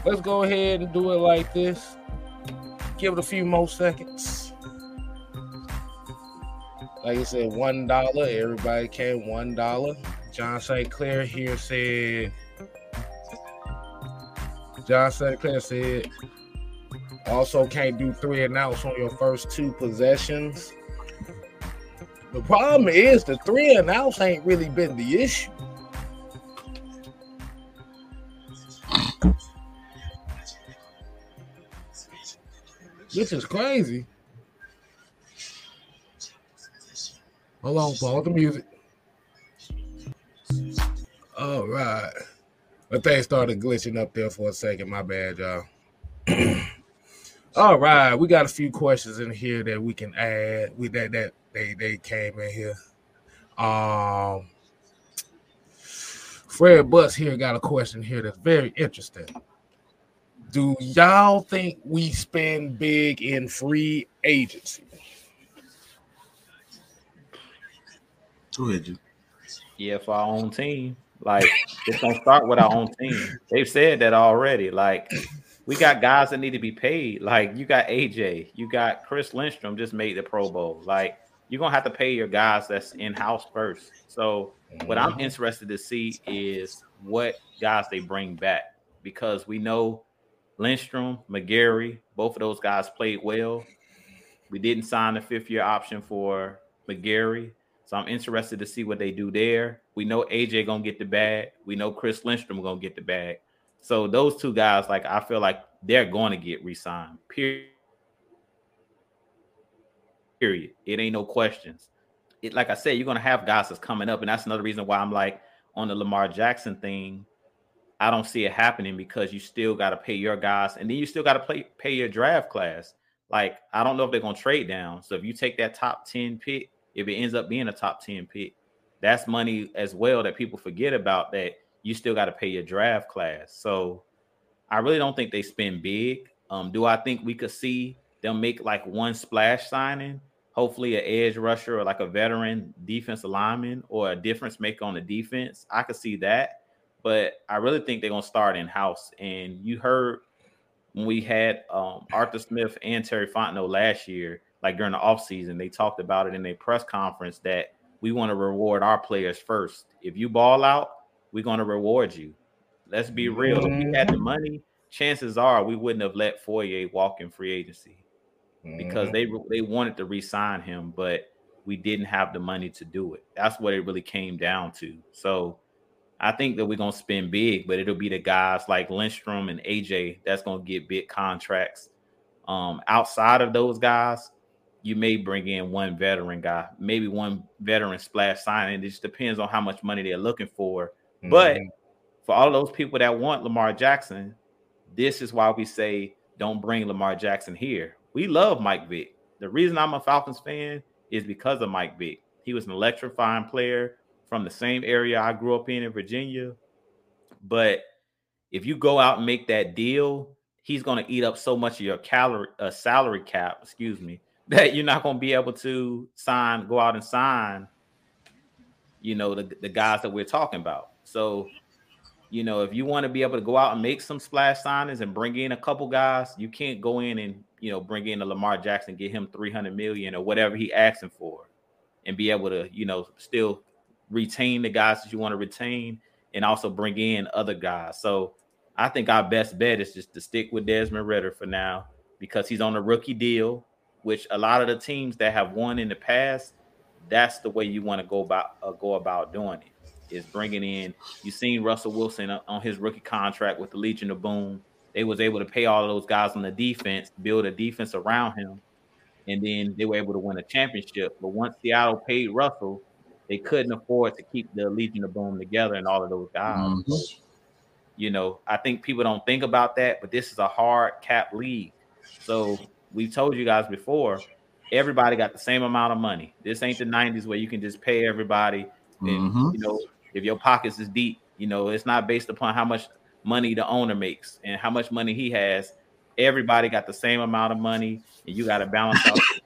let's go ahead and do it like this. Give it a few more seconds. Like I said, one dollar. Everybody came one dollar. John St. Clair here said John St. Clair said, also can't do three and outs on your first two possessions. The problem is the three and outs ain't really been the issue. This is crazy. Hold on, the music. All right. The thing started glitching up there for a second. My bad, y'all. All right, we got a few questions in here that we can add. We that that they they came in here. Um, Fred Butts here got a question here that's very interesting. Do y'all think we spend big in free agency? Go ahead, you. Yeah, for our own team. Like it's gonna start with our own team. They've said that already. Like we got guys that need to be paid. Like you got AJ, you got Chris Lindstrom just made the Pro Bowl. Like you're gonna have to pay your guys that's in house first. So what I'm Mm-hmm. interested to see is what guys they bring back because we know Lindstrom, McGary, both of those guys played well. We didn't sign the fifth year option for McGary. So I'm interested to see what they do there. We know AJ gonna get the bag. We know Chris Lindstrom gonna get the bag. So those two guys, like I feel like they're going to get re-signed. Period. Period. It ain't no questions. It like I said, you're gonna have guys that's coming up, and that's another reason why I'm like on the Lamar Jackson thing. I don't see it happening because you still got to pay your guys, and then you still got to play pay your draft class. Like I don't know if they're gonna trade down. So if you take that top ten pick, if it ends up being a top ten pick, that's money as well that people forget about. That you still got to pay your draft class. So I really don't think they spend big. Um, do I think we could see them make like one splash signing? Hopefully, an edge rusher or like a veteran defensive lineman or a difference maker on the defense. I could see that, but I really think they're gonna start in house. And you heard when we had um, Arthur Smith and Terry Fontenot last year, like during the offseason, they talked about it in a press conference that we want to reward our players first. If you ball out, we're going to reward you. Let's be real. If we had the money, chances are we wouldn't have let Foye walk in free agency because they they wanted to re-sign him, but we didn't have the money to do it. That's what it really came down to. So I think that we're gonna spend big, but it'll be the guys like Lindstrom and AJ that's gonna get big contracts. Um, outside of those guys, you may bring in one veteran guy, maybe one veteran splash signing. It just depends on how much money they're looking for. But Mm-hmm. for all of those people that want Lamar Jackson, this is why we say don't bring Lamar Jackson here. We love Mike Vick. The reason I'm a Falcons fan is because of Mike Vick. He was an electrifying player from the same area I grew up in in Virginia. But if you go out and make that deal, he's going to eat up so much of your calorie uh, salary cap, excuse me, that you're not going to be able to sign, go out and sign, you know, the, the guys that we're talking about. So, you know, if you want to be able to go out and make some splash signings and bring in a couple guys, you can't go in and, you know, bring in a Lamar Jackson, get him 300 million or whatever he asking for and be able to, you know, still retain the guys that you want to retain and also bring in other guys. So I think our best bet is just to stick with Desmond Ridder for now because he's on a rookie deal, which a lot of the teams that have won in the past, that's the way you want to go about uh, go about doing it. Is bringing in. You seen Russell Wilson on his rookie contract with the Legion of Boom. They was able to pay all of those guys on the defense, build a defense around him, and then they were able to win a championship. But once Seattle paid Russell, they couldn't afford to keep the Legion of Boom together and all of those guys. Mhm. So, you know, I think people don't think about that, but this is a hard cap league. So we've told you guys before, everybody got the same amount of money. This ain't the 90s where you can just pay everybody. And Mhm. you know, if your pockets is deep, you know, it's not based upon how much money the owner makes and how much money he has. Everybody got the same amount of money, and you got to balance out the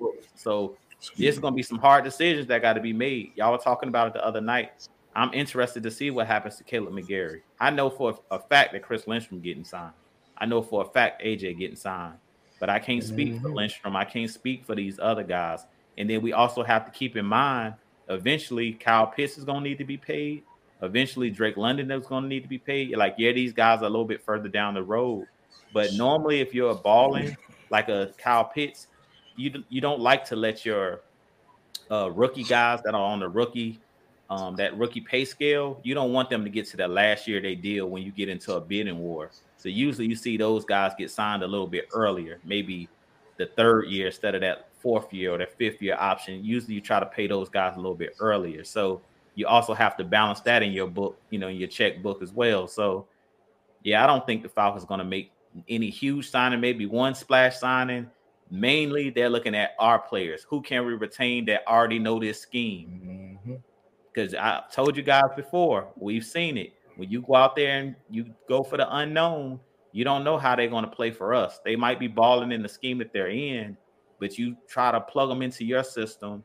So there's gonna be some hard decisions that got to be made. Y'all were talking about it the other night. I'm interested to see what happens to Kaleb McGary. I know for a fact that Chris Lindstrom getting signed. I know for a fact AJ getting signed, but I can't speak for Mhm. Lindstrom. I can't speak for these other guys. And then we also have to keep in mind, eventually Kyle Pitts is gonna need to be paid. Eventually Drake London is gonna need to be paid. Like, yeah, these guys are a little bit further down the road. But normally, if you're a balling like a Kyle Pitts, you you don't like to let your uh, rookie guys that are on the rookie um, that rookie pay scale. You don't want them to get to that last year they deal when you get into a bidding war. So usually you see those guys get signed a little bit earlier, maybe the third year instead of that fourth year or that fifth year option. Usually you try to pay those guys a little bit earlier. So you also have to balance that in your book, you know, in your checkbook as well. So yeah, I don't think the Falcons going to make any huge signing, maybe one splash signing. Mainly, they're looking at our players. Who can we retain that already know this scheme? Mm-hmm. Because I told you guys before, we've seen it. When you go out there and you go for the unknown, you don't know how they're going to play for us. They might be balling in the scheme that they're in, but you try to plug them into your system,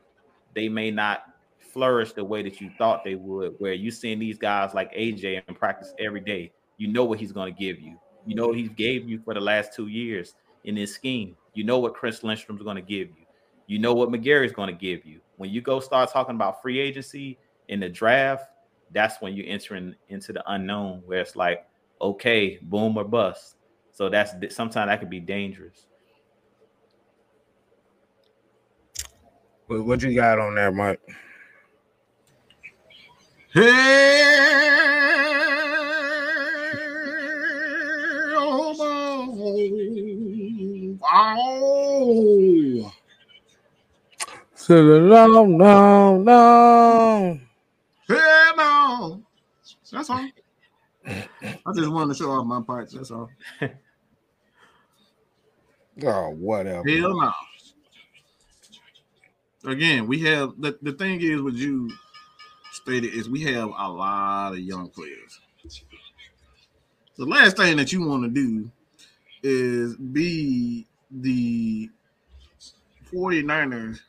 they may not flourish the way that you thought they would. Where you seeing these guys like AJ in practice every day, you know what he's going to give you. You know what he's gave you for the last two years in this scheme. You know what Chris Lindstrom's going to give you. You know what McGary's going to give you. When you go start talking about free agency in the draft, that's when you're entering into the unknown, where it's like, okay, boom or bust. So that's sometimes that could be dangerous. What you got on there, Mike? Hey, oh, oh. no, no, no. Hey, no. That's all. I just wanted to show off my parts. That's all. oh, whatever. Hell no. Again, we have the, the thing is with you stated is we have a lot of young players. The last thing that you want to do is be the 49ers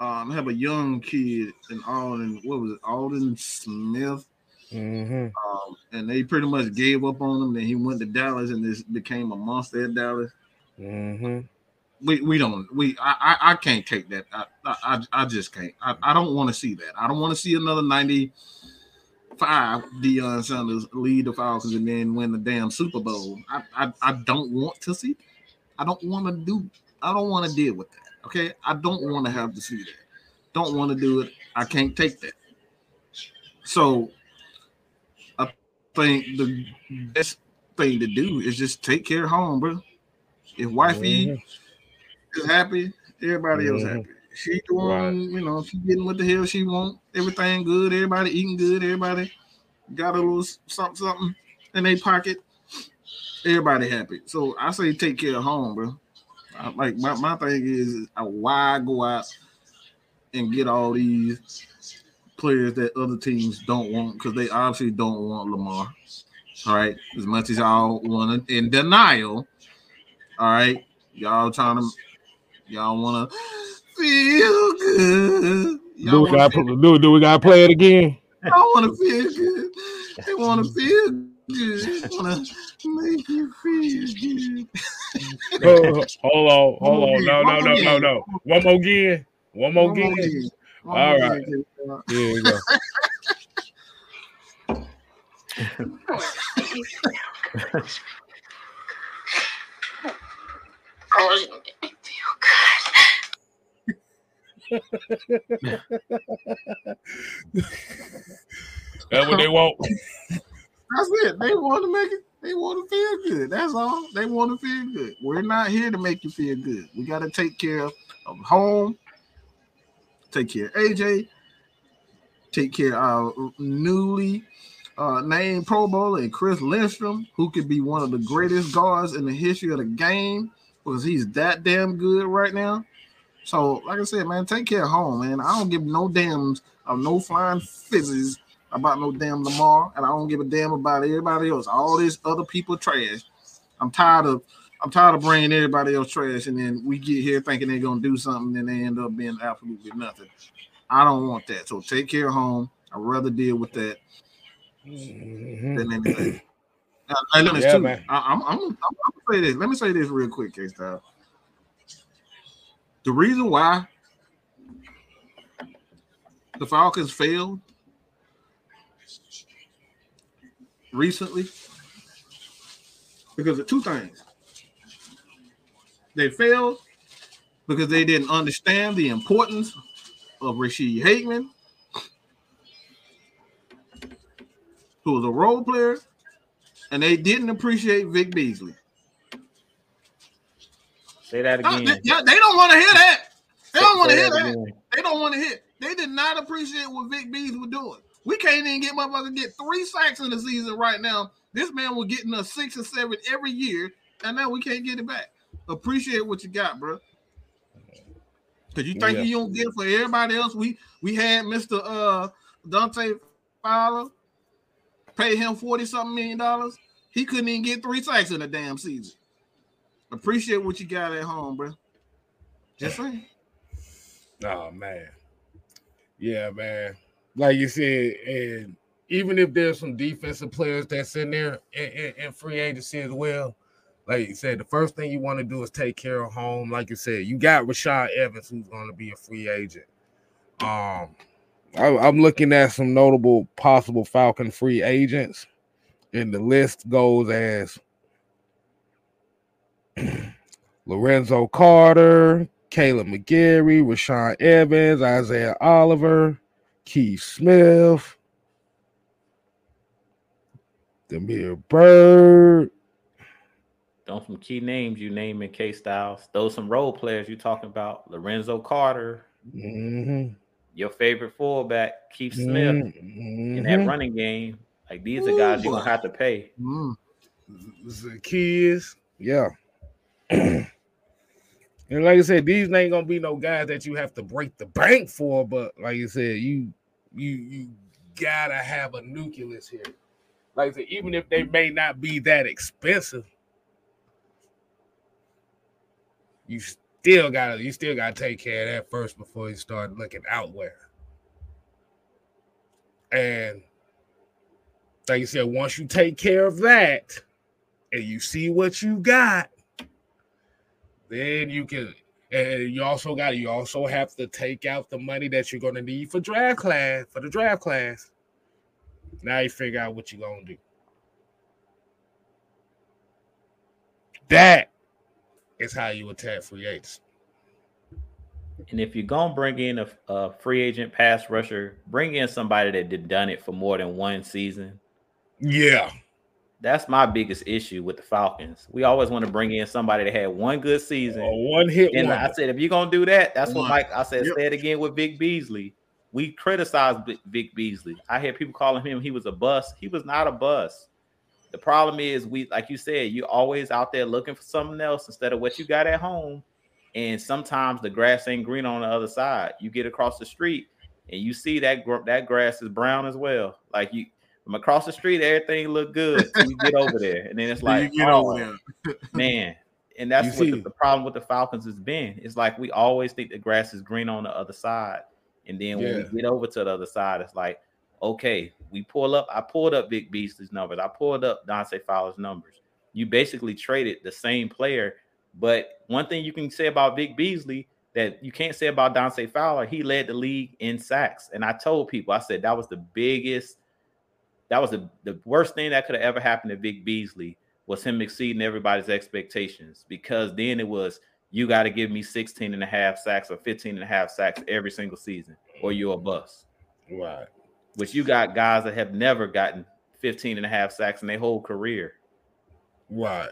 um, have a young kid and all in Aldon, what was it, Aldon Smith? Mm-hmm. Um, and they pretty much gave up on him. Then he went to Dallas and this became a monster at Dallas. Mm-hmm. We, we don't we I, I, I can't take that I I, I just can't I, I don't want to see that I don't want to see another 95 Deion Sanders lead the Falcons and then win the damn Super Bowl I I, I don't want to see that. I don't want to do I don't want to deal with that okay I don't want to have to see that don't want to do it I can't take that so I think the best thing to do is just take care of home bro if wifey mm-hmm is happy, everybody else happy. She doing, right. you know, she getting what the hell she want. Everything good. Everybody eating good. Everybody got a little something, something in their pocket. Everybody happy. So I say take care of home, bro. I, like my, my thing is, uh, why go out and get all these players that other teams don't want because they obviously don't want Lamar. All right, as much as y'all want to in denial. All right, y'all trying to Y'all want to feel good. Y'all do we gotta do, do we got to play it again? I want to feel good. They want to feel good. Want to make you feel good. oh, hold on, hold on. No, no, no, no, no. One more again. One more again. All right. Here we go. oh, That's what they want. That's it. They want to make it. They want to feel good. That's all. They want to feel good. We're not here to make you feel good. We got to take care of home. Take care of AJ. Take care of our newly uh, named Pro Bowler and Chris Lindstrom, who could be one of the greatest guards in the history of the game because he's that damn good right now. So, like I said, man, take care of home, man. I don't give no damns of no flying fizzes about no damn Lamar, and I don't give a damn about everybody else. All this other people trash. I'm tired of I'm tired of bringing everybody else trash, and then we get here thinking they're gonna do something, and they end up being absolutely nothing. I don't want that. So take care of home. I'd rather deal with that mm-hmm. than anything. Now, yeah, too, I, am I'm, I'm, I'm, gonna say this. Let me say this real quick, K Style. The reason why the Falcons failed recently because of two things. They failed because they didn't understand the importance of Ra'Shede Hageman, who was a role player, and they didn't appreciate Vic Beasley. Say that again. No, they, yeah, they don't want to hear that. They don't want to hear that. Again. They don't want to hear. They did not appreciate what Vic Bees was doing. We can't even get motherfuckers to get three sacks in the season right now. This man was getting us six or seven every year, and now we can't get it back. Appreciate what you got, bro. Cause you think yeah. you don't get for everybody else. We we had Mr. Uh Dante Fowler. pay him 40 something million dollars. He couldn't even get three sacks in a damn season. Appreciate what you got at home, bro. Just saying. Oh man. Yeah, man. Like you said, and even if there's some defensive players that's in there in, in, free agency as well, like you said, the first thing you want to do is take care of home. Like you said, you got Rashaan Evans, who's going to be a free agent. Um, I, am looking at some notable possible Falcon free agents, and the list goes as Lorenzo Carter, Kaleb McGary, Rashaan Evans, Isaiah Oliver, Keith Smith, Damiere Byrd. Don't some key names you name in K Styles. Those some role players you talking about. Lorenzo Carter. Mm-hmm. Your favorite fullback, Keith Smith, mm-hmm. in that running game. Like these are guys you're gonna have to pay. Mm. The key is, yeah. And like I said, these ain't gonna be no guys that you have to break the bank for, but like I said, you you you gotta have a nucleus here. Like I said, even if they may not be that expensive, you still gotta you still gotta take care of that first before you start looking outward. And like you said, once you take care of that and you see what you got, then you can and you also got you also have to take out the money that you're gonna need for draft class for the draft class. Now you figure out what you're gonna do. That is how you attack free agents. And if you're gonna bring in a, a, free agent pass rusher, bring in somebody that did done it for more than one season. Yeah, that's my biggest issue with the Falcons. We always want to bring in somebody that had one good season, one hit. And wonder. I said, if you're gonna do that, that's one. what Mike. I said, yep. say it again with Vic Beasley. We criticized Vic Beasley. I hear people calling him he was a bust. He was not a bust. The problem is we, like you said, you're always out there looking for something else instead of what you got at home. And sometimes the grass ain't green on the other side. You get across the street and you see that that grass is brown as well. Like you from across the street, everything look good. you get over there, and then it's like, oh, man. And that's you what the, the, problem with the Falcons has been. It's like we always think the grass is green on the other side, and then when yeah. we get over to the other side, it's like, okay, we pull up. I pulled up Vic Beasley's numbers. I pulled up Dante Fowler's numbers. You basically traded the same player, but one thing you can say about Vic Beasley that you can't say about Dante Fowler, he led the league in sacks. And I told people, I said that was the biggest that was the, the worst thing that could have ever happened to Vic Beasley was him exceeding everybody's expectations because then it was you got to give me 16 and a half sacks or 15 and a half sacks every single season or you're a bust. Right. Which you got guys that have never gotten 15 and a half sacks in their whole career. Right.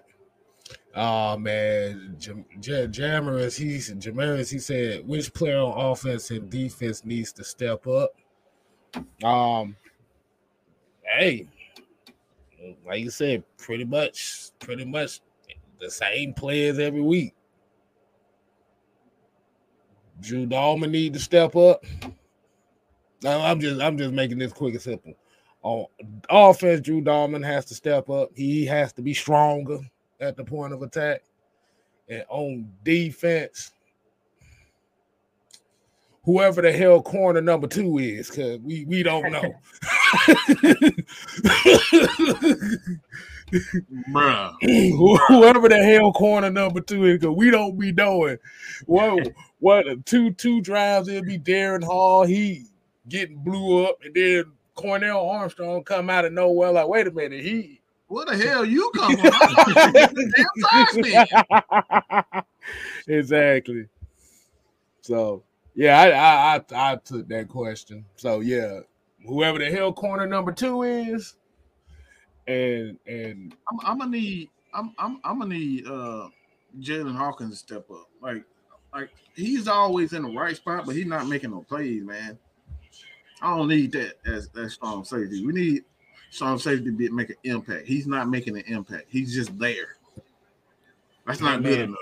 Oh man, Jam- Jam- Jamaris, he's Jamaris, he said which player on offense and defense needs to step up. Um, hey, like you said, pretty much, pretty much the same players every week. Drew Dalman need to step up. I'm just I'm just making this quick and simple. On offense, Drew Dalman has to step up. He has to be stronger at the point of attack. And on defense, whoever the hell corner number two is, because we, we don't know. Bruh. whoever the hell corner number two is, because we don't be knowing what what two two drives it'll be Darren Hall, he getting blew up, and then Cornell Armstrong come out of nowhere like, wait a minute, he What the hell you come from? exactly. So yeah, I, I, I I took that question. So yeah, whoever the hell corner number two is, and and I'm, I'm gonna need I'm I'm I'm gonna need uh Jaylinn Hawkins to step up. Like like he's always in the right spot, but he's not making no plays, man. I don't need that as that strong safety. We need strong safety to be, make an impact. He's not making an impact. He's just there. That's not good enough.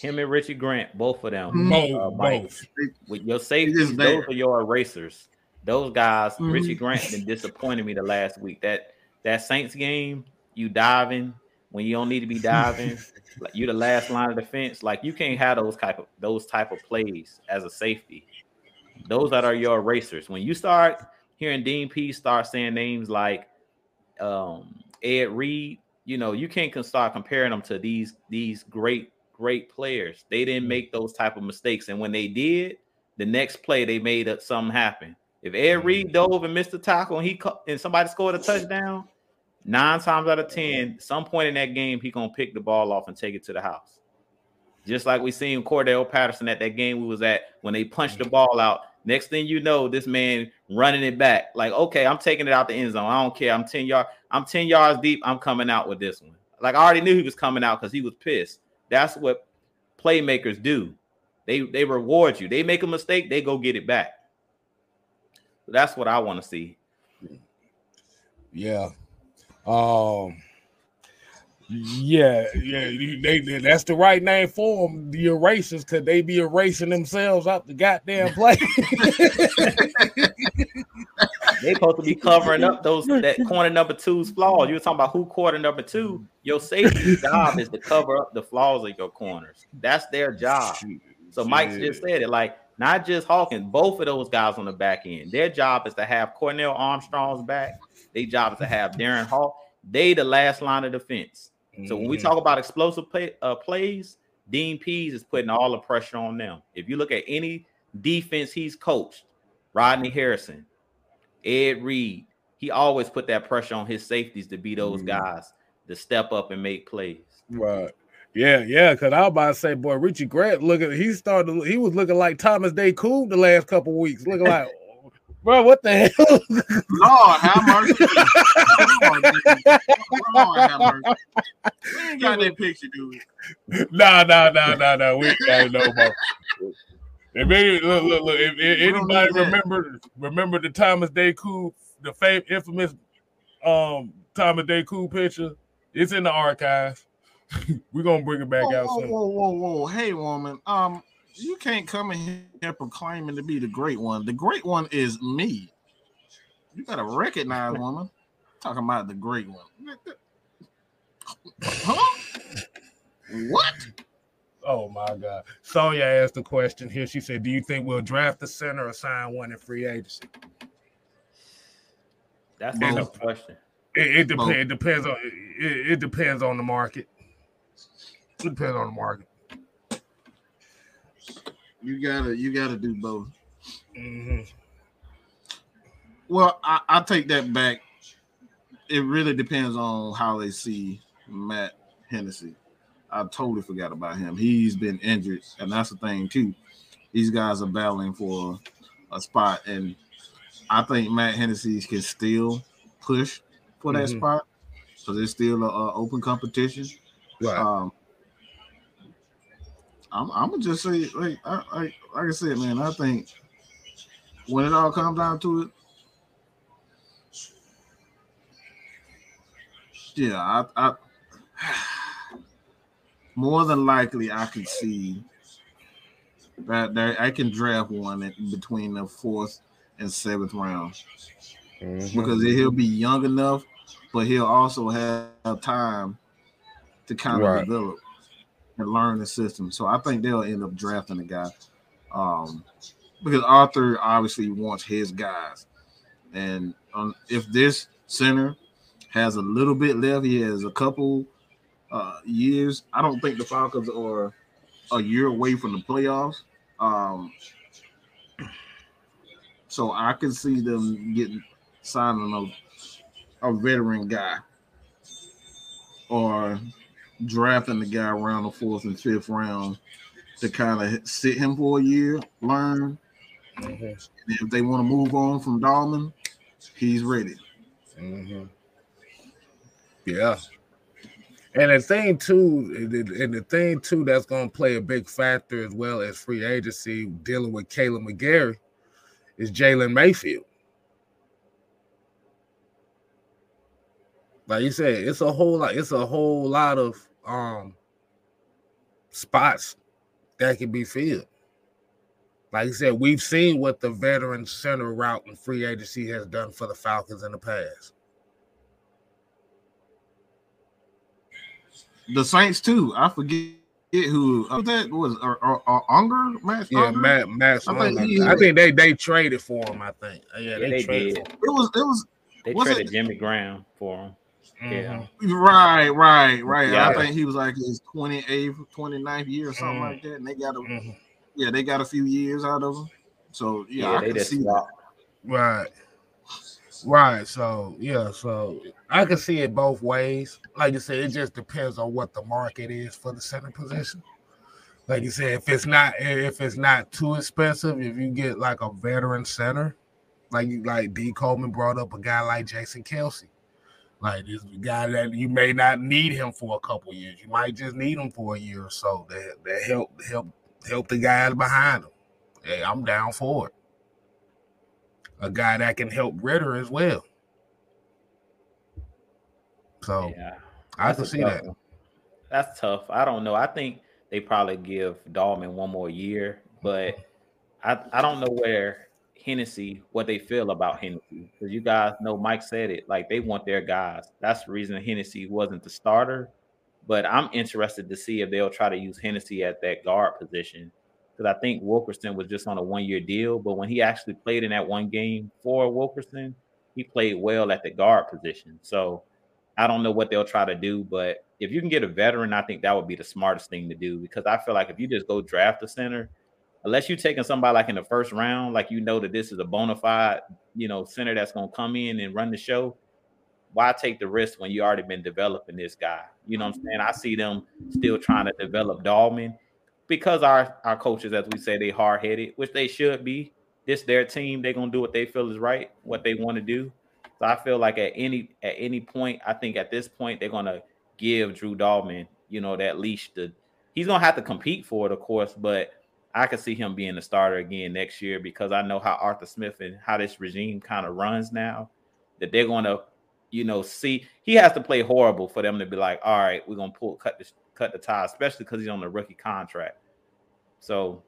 Him and Richie Grant, both of them. Mm-hmm. Both, uh, both. With your safeties, those are your erasers. Those guys, mm-hmm. Richie Grant, been disappointing me the last week. That that Saints game, you diving when you don't need to be diving. like you're the last line of defense. Like you can't have those type of those type of plays as a safety. Those that are your racers. When you start hearing Dean P start saying names like um, Ed Reed, you know you can't start comparing them to these these great great players. They didn't make those type of mistakes, and when they did, the next play they made something happen. If Ed Reed dove and missed a tackle and he and somebody scored a touchdown, nine times out of ten, some point in that game, he gonna pick the ball off and take it to the house. Just like we seen Cordarrelle Patterson at that game we was at when they punched the ball out. Next thing you know, this man running it back. Like, okay, I'm taking it out the end zone. I don't care. I'm 10 yards, I'm 10 yards deep. I'm coming out with this one. Like I already knew he was coming out because he was pissed. That's what playmakers do. They they reward you. They make a mistake, they go get it back. That's what I want to see. Yeah. Um yeah, yeah, they, they, that's the right name for them, the erasers, because they be erasing themselves out the goddamn play. they supposed to be covering up those that corner number two's flaws. You were talking about who corner number two. Your safety job is to cover up the flaws of your corners. That's their job. So Mike just said it like not just Hawkins, both of those guys on the back end. Their job is to have Cornell Armstrong's back. Their job is to have Darren Hall. They the last line of defense. So when we Mm-hmm. talk about explosive play, uh, plays, Dean Pees is putting all the pressure on them. If you look at any defense he's coached, Rodney Harrison, Ed Reed, he always put that pressure on his safeties to be those Mhm. guys to step up and make plays. Right. Yeah, yeah, because I was about to say, boy, Richie Grant looking, he started, he was looking like Thomas DeCoud the last couple weeks, looking like, bro, what the hell? Lord have mercy. Lord, Lord have mercy. We ain't got that picture, dude. nah, nah, nah, nah, nah. We ain't got no more. If any, look, look, look, if, if anybody remember remember the Thomas DeCoud, the fame infamous um Thomas DeCoud picture, it's in the archives. We're gonna bring it back Whoa, out whoa, soon. whoa, whoa, whoa. Hey, woman. Um, you can't come in here proclaiming to be the great one. The great one is me. You gotta recognize, woman. Talking about the great one. Huh? What? Oh my god. Sonya asked the question here. She said, Do you think we'll draft the center or sign one in free agency? That's a Both. question. It, it Both. depends. It depends on it, it depends on the market. It depends on the market. You gotta you gotta do both. Mhm. Well, I, I take that back. It really depends on how they see Matt Hennessy. I totally forgot about him. He's been injured, and that's the thing too. These guys are battling for a spot, and I think Matt Hennessy can still push for that Mhm. spot because it's still a, a open competition. Right. Um, I'm, I'm gonna just say, like, I, I, like I said, man, I think when it all comes down to it, yeah, I, I more than likely I could see that there I can draft one in between the fourth and seventh round Mhm. because he'll be young enough, but he'll also have time to kind of Right. develop and learn the system. So I think they'll end up drafting a guy. Um, because Arthur obviously wants his guys. And um, if this center has a little bit left, he has a couple uh, years. I don't think the Falcons are a year away from the playoffs. Um, so I can see them getting signing a, a veteran guy or drafting the guy around the fourth and fifth round to kind of sit him for a year, learn. Mhm. And if they want to move on from Dalman, he's ready. Mhm. Yeah. And the thing too, and the thing too that's going to play a big factor as well as free agency dealing with Kaleb McGary is Jalen Mayfield. Like you said, it's a whole lot. It's a whole lot of um spots that can be filled. Like I said, we've seen what the veteran center route and free agency has done for the Falcons in the past. The Saints too. I forget who oh, that was. Or, Unger, Matt. Yeah, Unger? Matt. Matt. I think, he, I think they they traded for him. I think. Yeah, yeah they, they, traded. Did. It was it was. They traded it? Jimmy Graham for him. For him. Yeah. Mhm. Right, right, right. Yeah. I think he was like his 28th, 29th year or something Mhm. like that. And they got a Mhm. yeah, they got a few years out of him. So yeah, Yeah, I can just see that. Right. Right. So yeah, so I can see it both ways. Like you said, it just depends on what the market is for the center position. Like you said, if it's not if it's not too expensive, if you get like a veteran center, like you like D Coleman brought up a guy like Jason Kelce. Like this guy that you may not need him for a couple years. You might just need him for a year or so. That that help help help the guys behind him. Hey, I'm down for it a guy that can help Ridder as well. So Yeah. I can see that. one. That's tough. I don't know. I think they probably give Dalman one more year, but mm-hmm. I, I don't know where Hennessy, what they feel about Hennessy. Because you guys know Mike said it, like they want their guys. That's the reason Hennessy wasn't the starter. But I'm interested to see if they'll try to use Hennessy at that guard position. Because I think Wilkinson was just on a one-year deal, but when he actually played in that one game for Wilkinson, he played well at the guard position. So I don't know what they'll try to do, but if you can get a veteran, I think that would be the smartest thing to do because I feel like if you just go draft a center, unless you're taking somebody like in the first round, like you know that this is a bona fide, you know, center that's going to come in and run the show, why take the risk when you already been developing this guy? You know what I'm saying? I see them still trying to develop Dalman because our our coaches, as we say, they hard headed, which they should be. This their team, they're gonna do what they feel is right, what they want to do. So I feel like at any at any point, I think at this point they're gonna give Drew Dalman, you know, that leash to he's gonna have to compete for it, of course, but I could see him being the starter again next year because I know how Arthur Smith and how this regime kind of runs now. That they're gonna, you know, see he has to play horrible for them to be like, all right, we're gonna pull cut the cut the tie, especially because he's on the rookie contract. So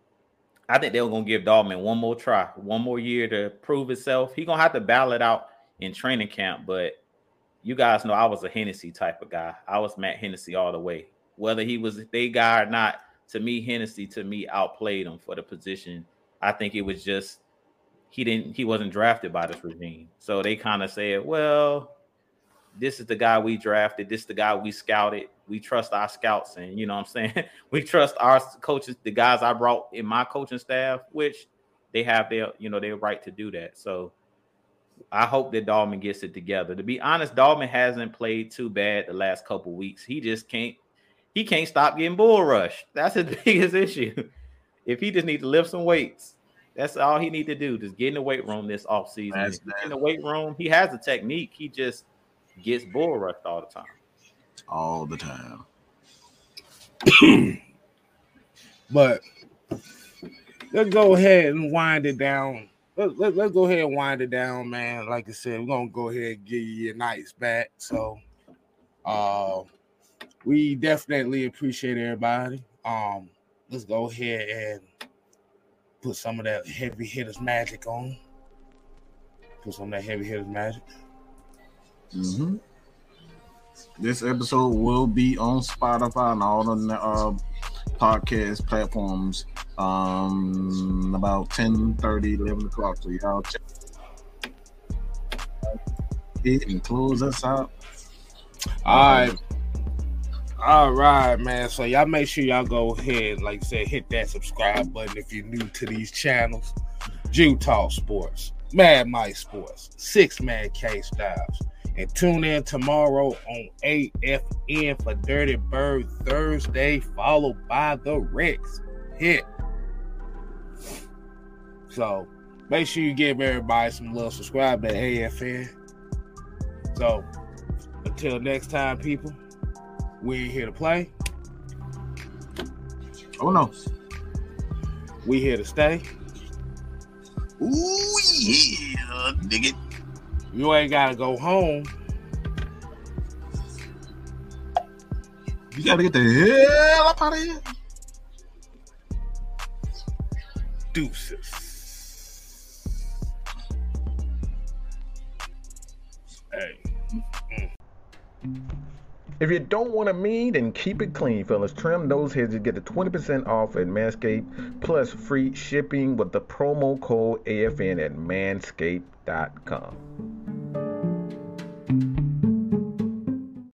I think they're gonna give Dalman one more try, one more year to prove himself. He's gonna have to battle it out in training camp, but you guys know I was a Hennessy type of guy. I was Matt Hennessy all the way. Whether he was a guy or not, to me, Hennessy to me outplayed him for the position. I think it was just he didn't he wasn't drafted by this regime. So they kind of said, well, this is the guy we drafted, this is the guy we scouted. We trust our scouts, and you know what I'm saying? we trust our coaches, the guys I brought in my coaching staff, which they have their, you know, their right to do that. So I hope that Dalman gets it together. To be honest, Dalman hasn't played too bad the last couple weeks. He just can't he can't stop getting bull rushed. That's his biggest issue. If he just needs to lift some weights, that's all he need to do. Just get in the weight room this offseason. That's in the weight room, he has the technique. He just gets bull rushed all the time. all the time. But let's go ahead and wind it down. Let, let, let's go ahead and wind it down, man. Like I said, we're gonna go ahead and give you your nights back. So uh we definitely appreciate everybody. Um, let's go ahead and put some of that heavy hitters magic on. Put some of that heavy hitters magic. Mhm. This episode will be on Spotify and all the uh, podcast platforms um about 10 30 11 o'clock so y'all check it and close us out All right. All right, man. So y'all make sure y'all go ahead, like I said, hit that subscribe button if you're new to these channels. Talk Sports, Mad Mike Sports, Six Man K Styles. And tune in tomorrow on AFN for Dirty Bird Thursday, followed by the Rex Hit. So make sure you give everybody some love. Subscribe to AFN. So until next time, people, we ain't here to play. oh no We here to stay. Ooh yeah dig it You ain't gotta go home. you gotta get the hell up out of here Deuces. Hey. Mm. If you don't want to mean, then keep it clean, fellas. Trim those heads to get the 20% off at Manscaped plus free shipping with the promo code AFN at manscaped.com.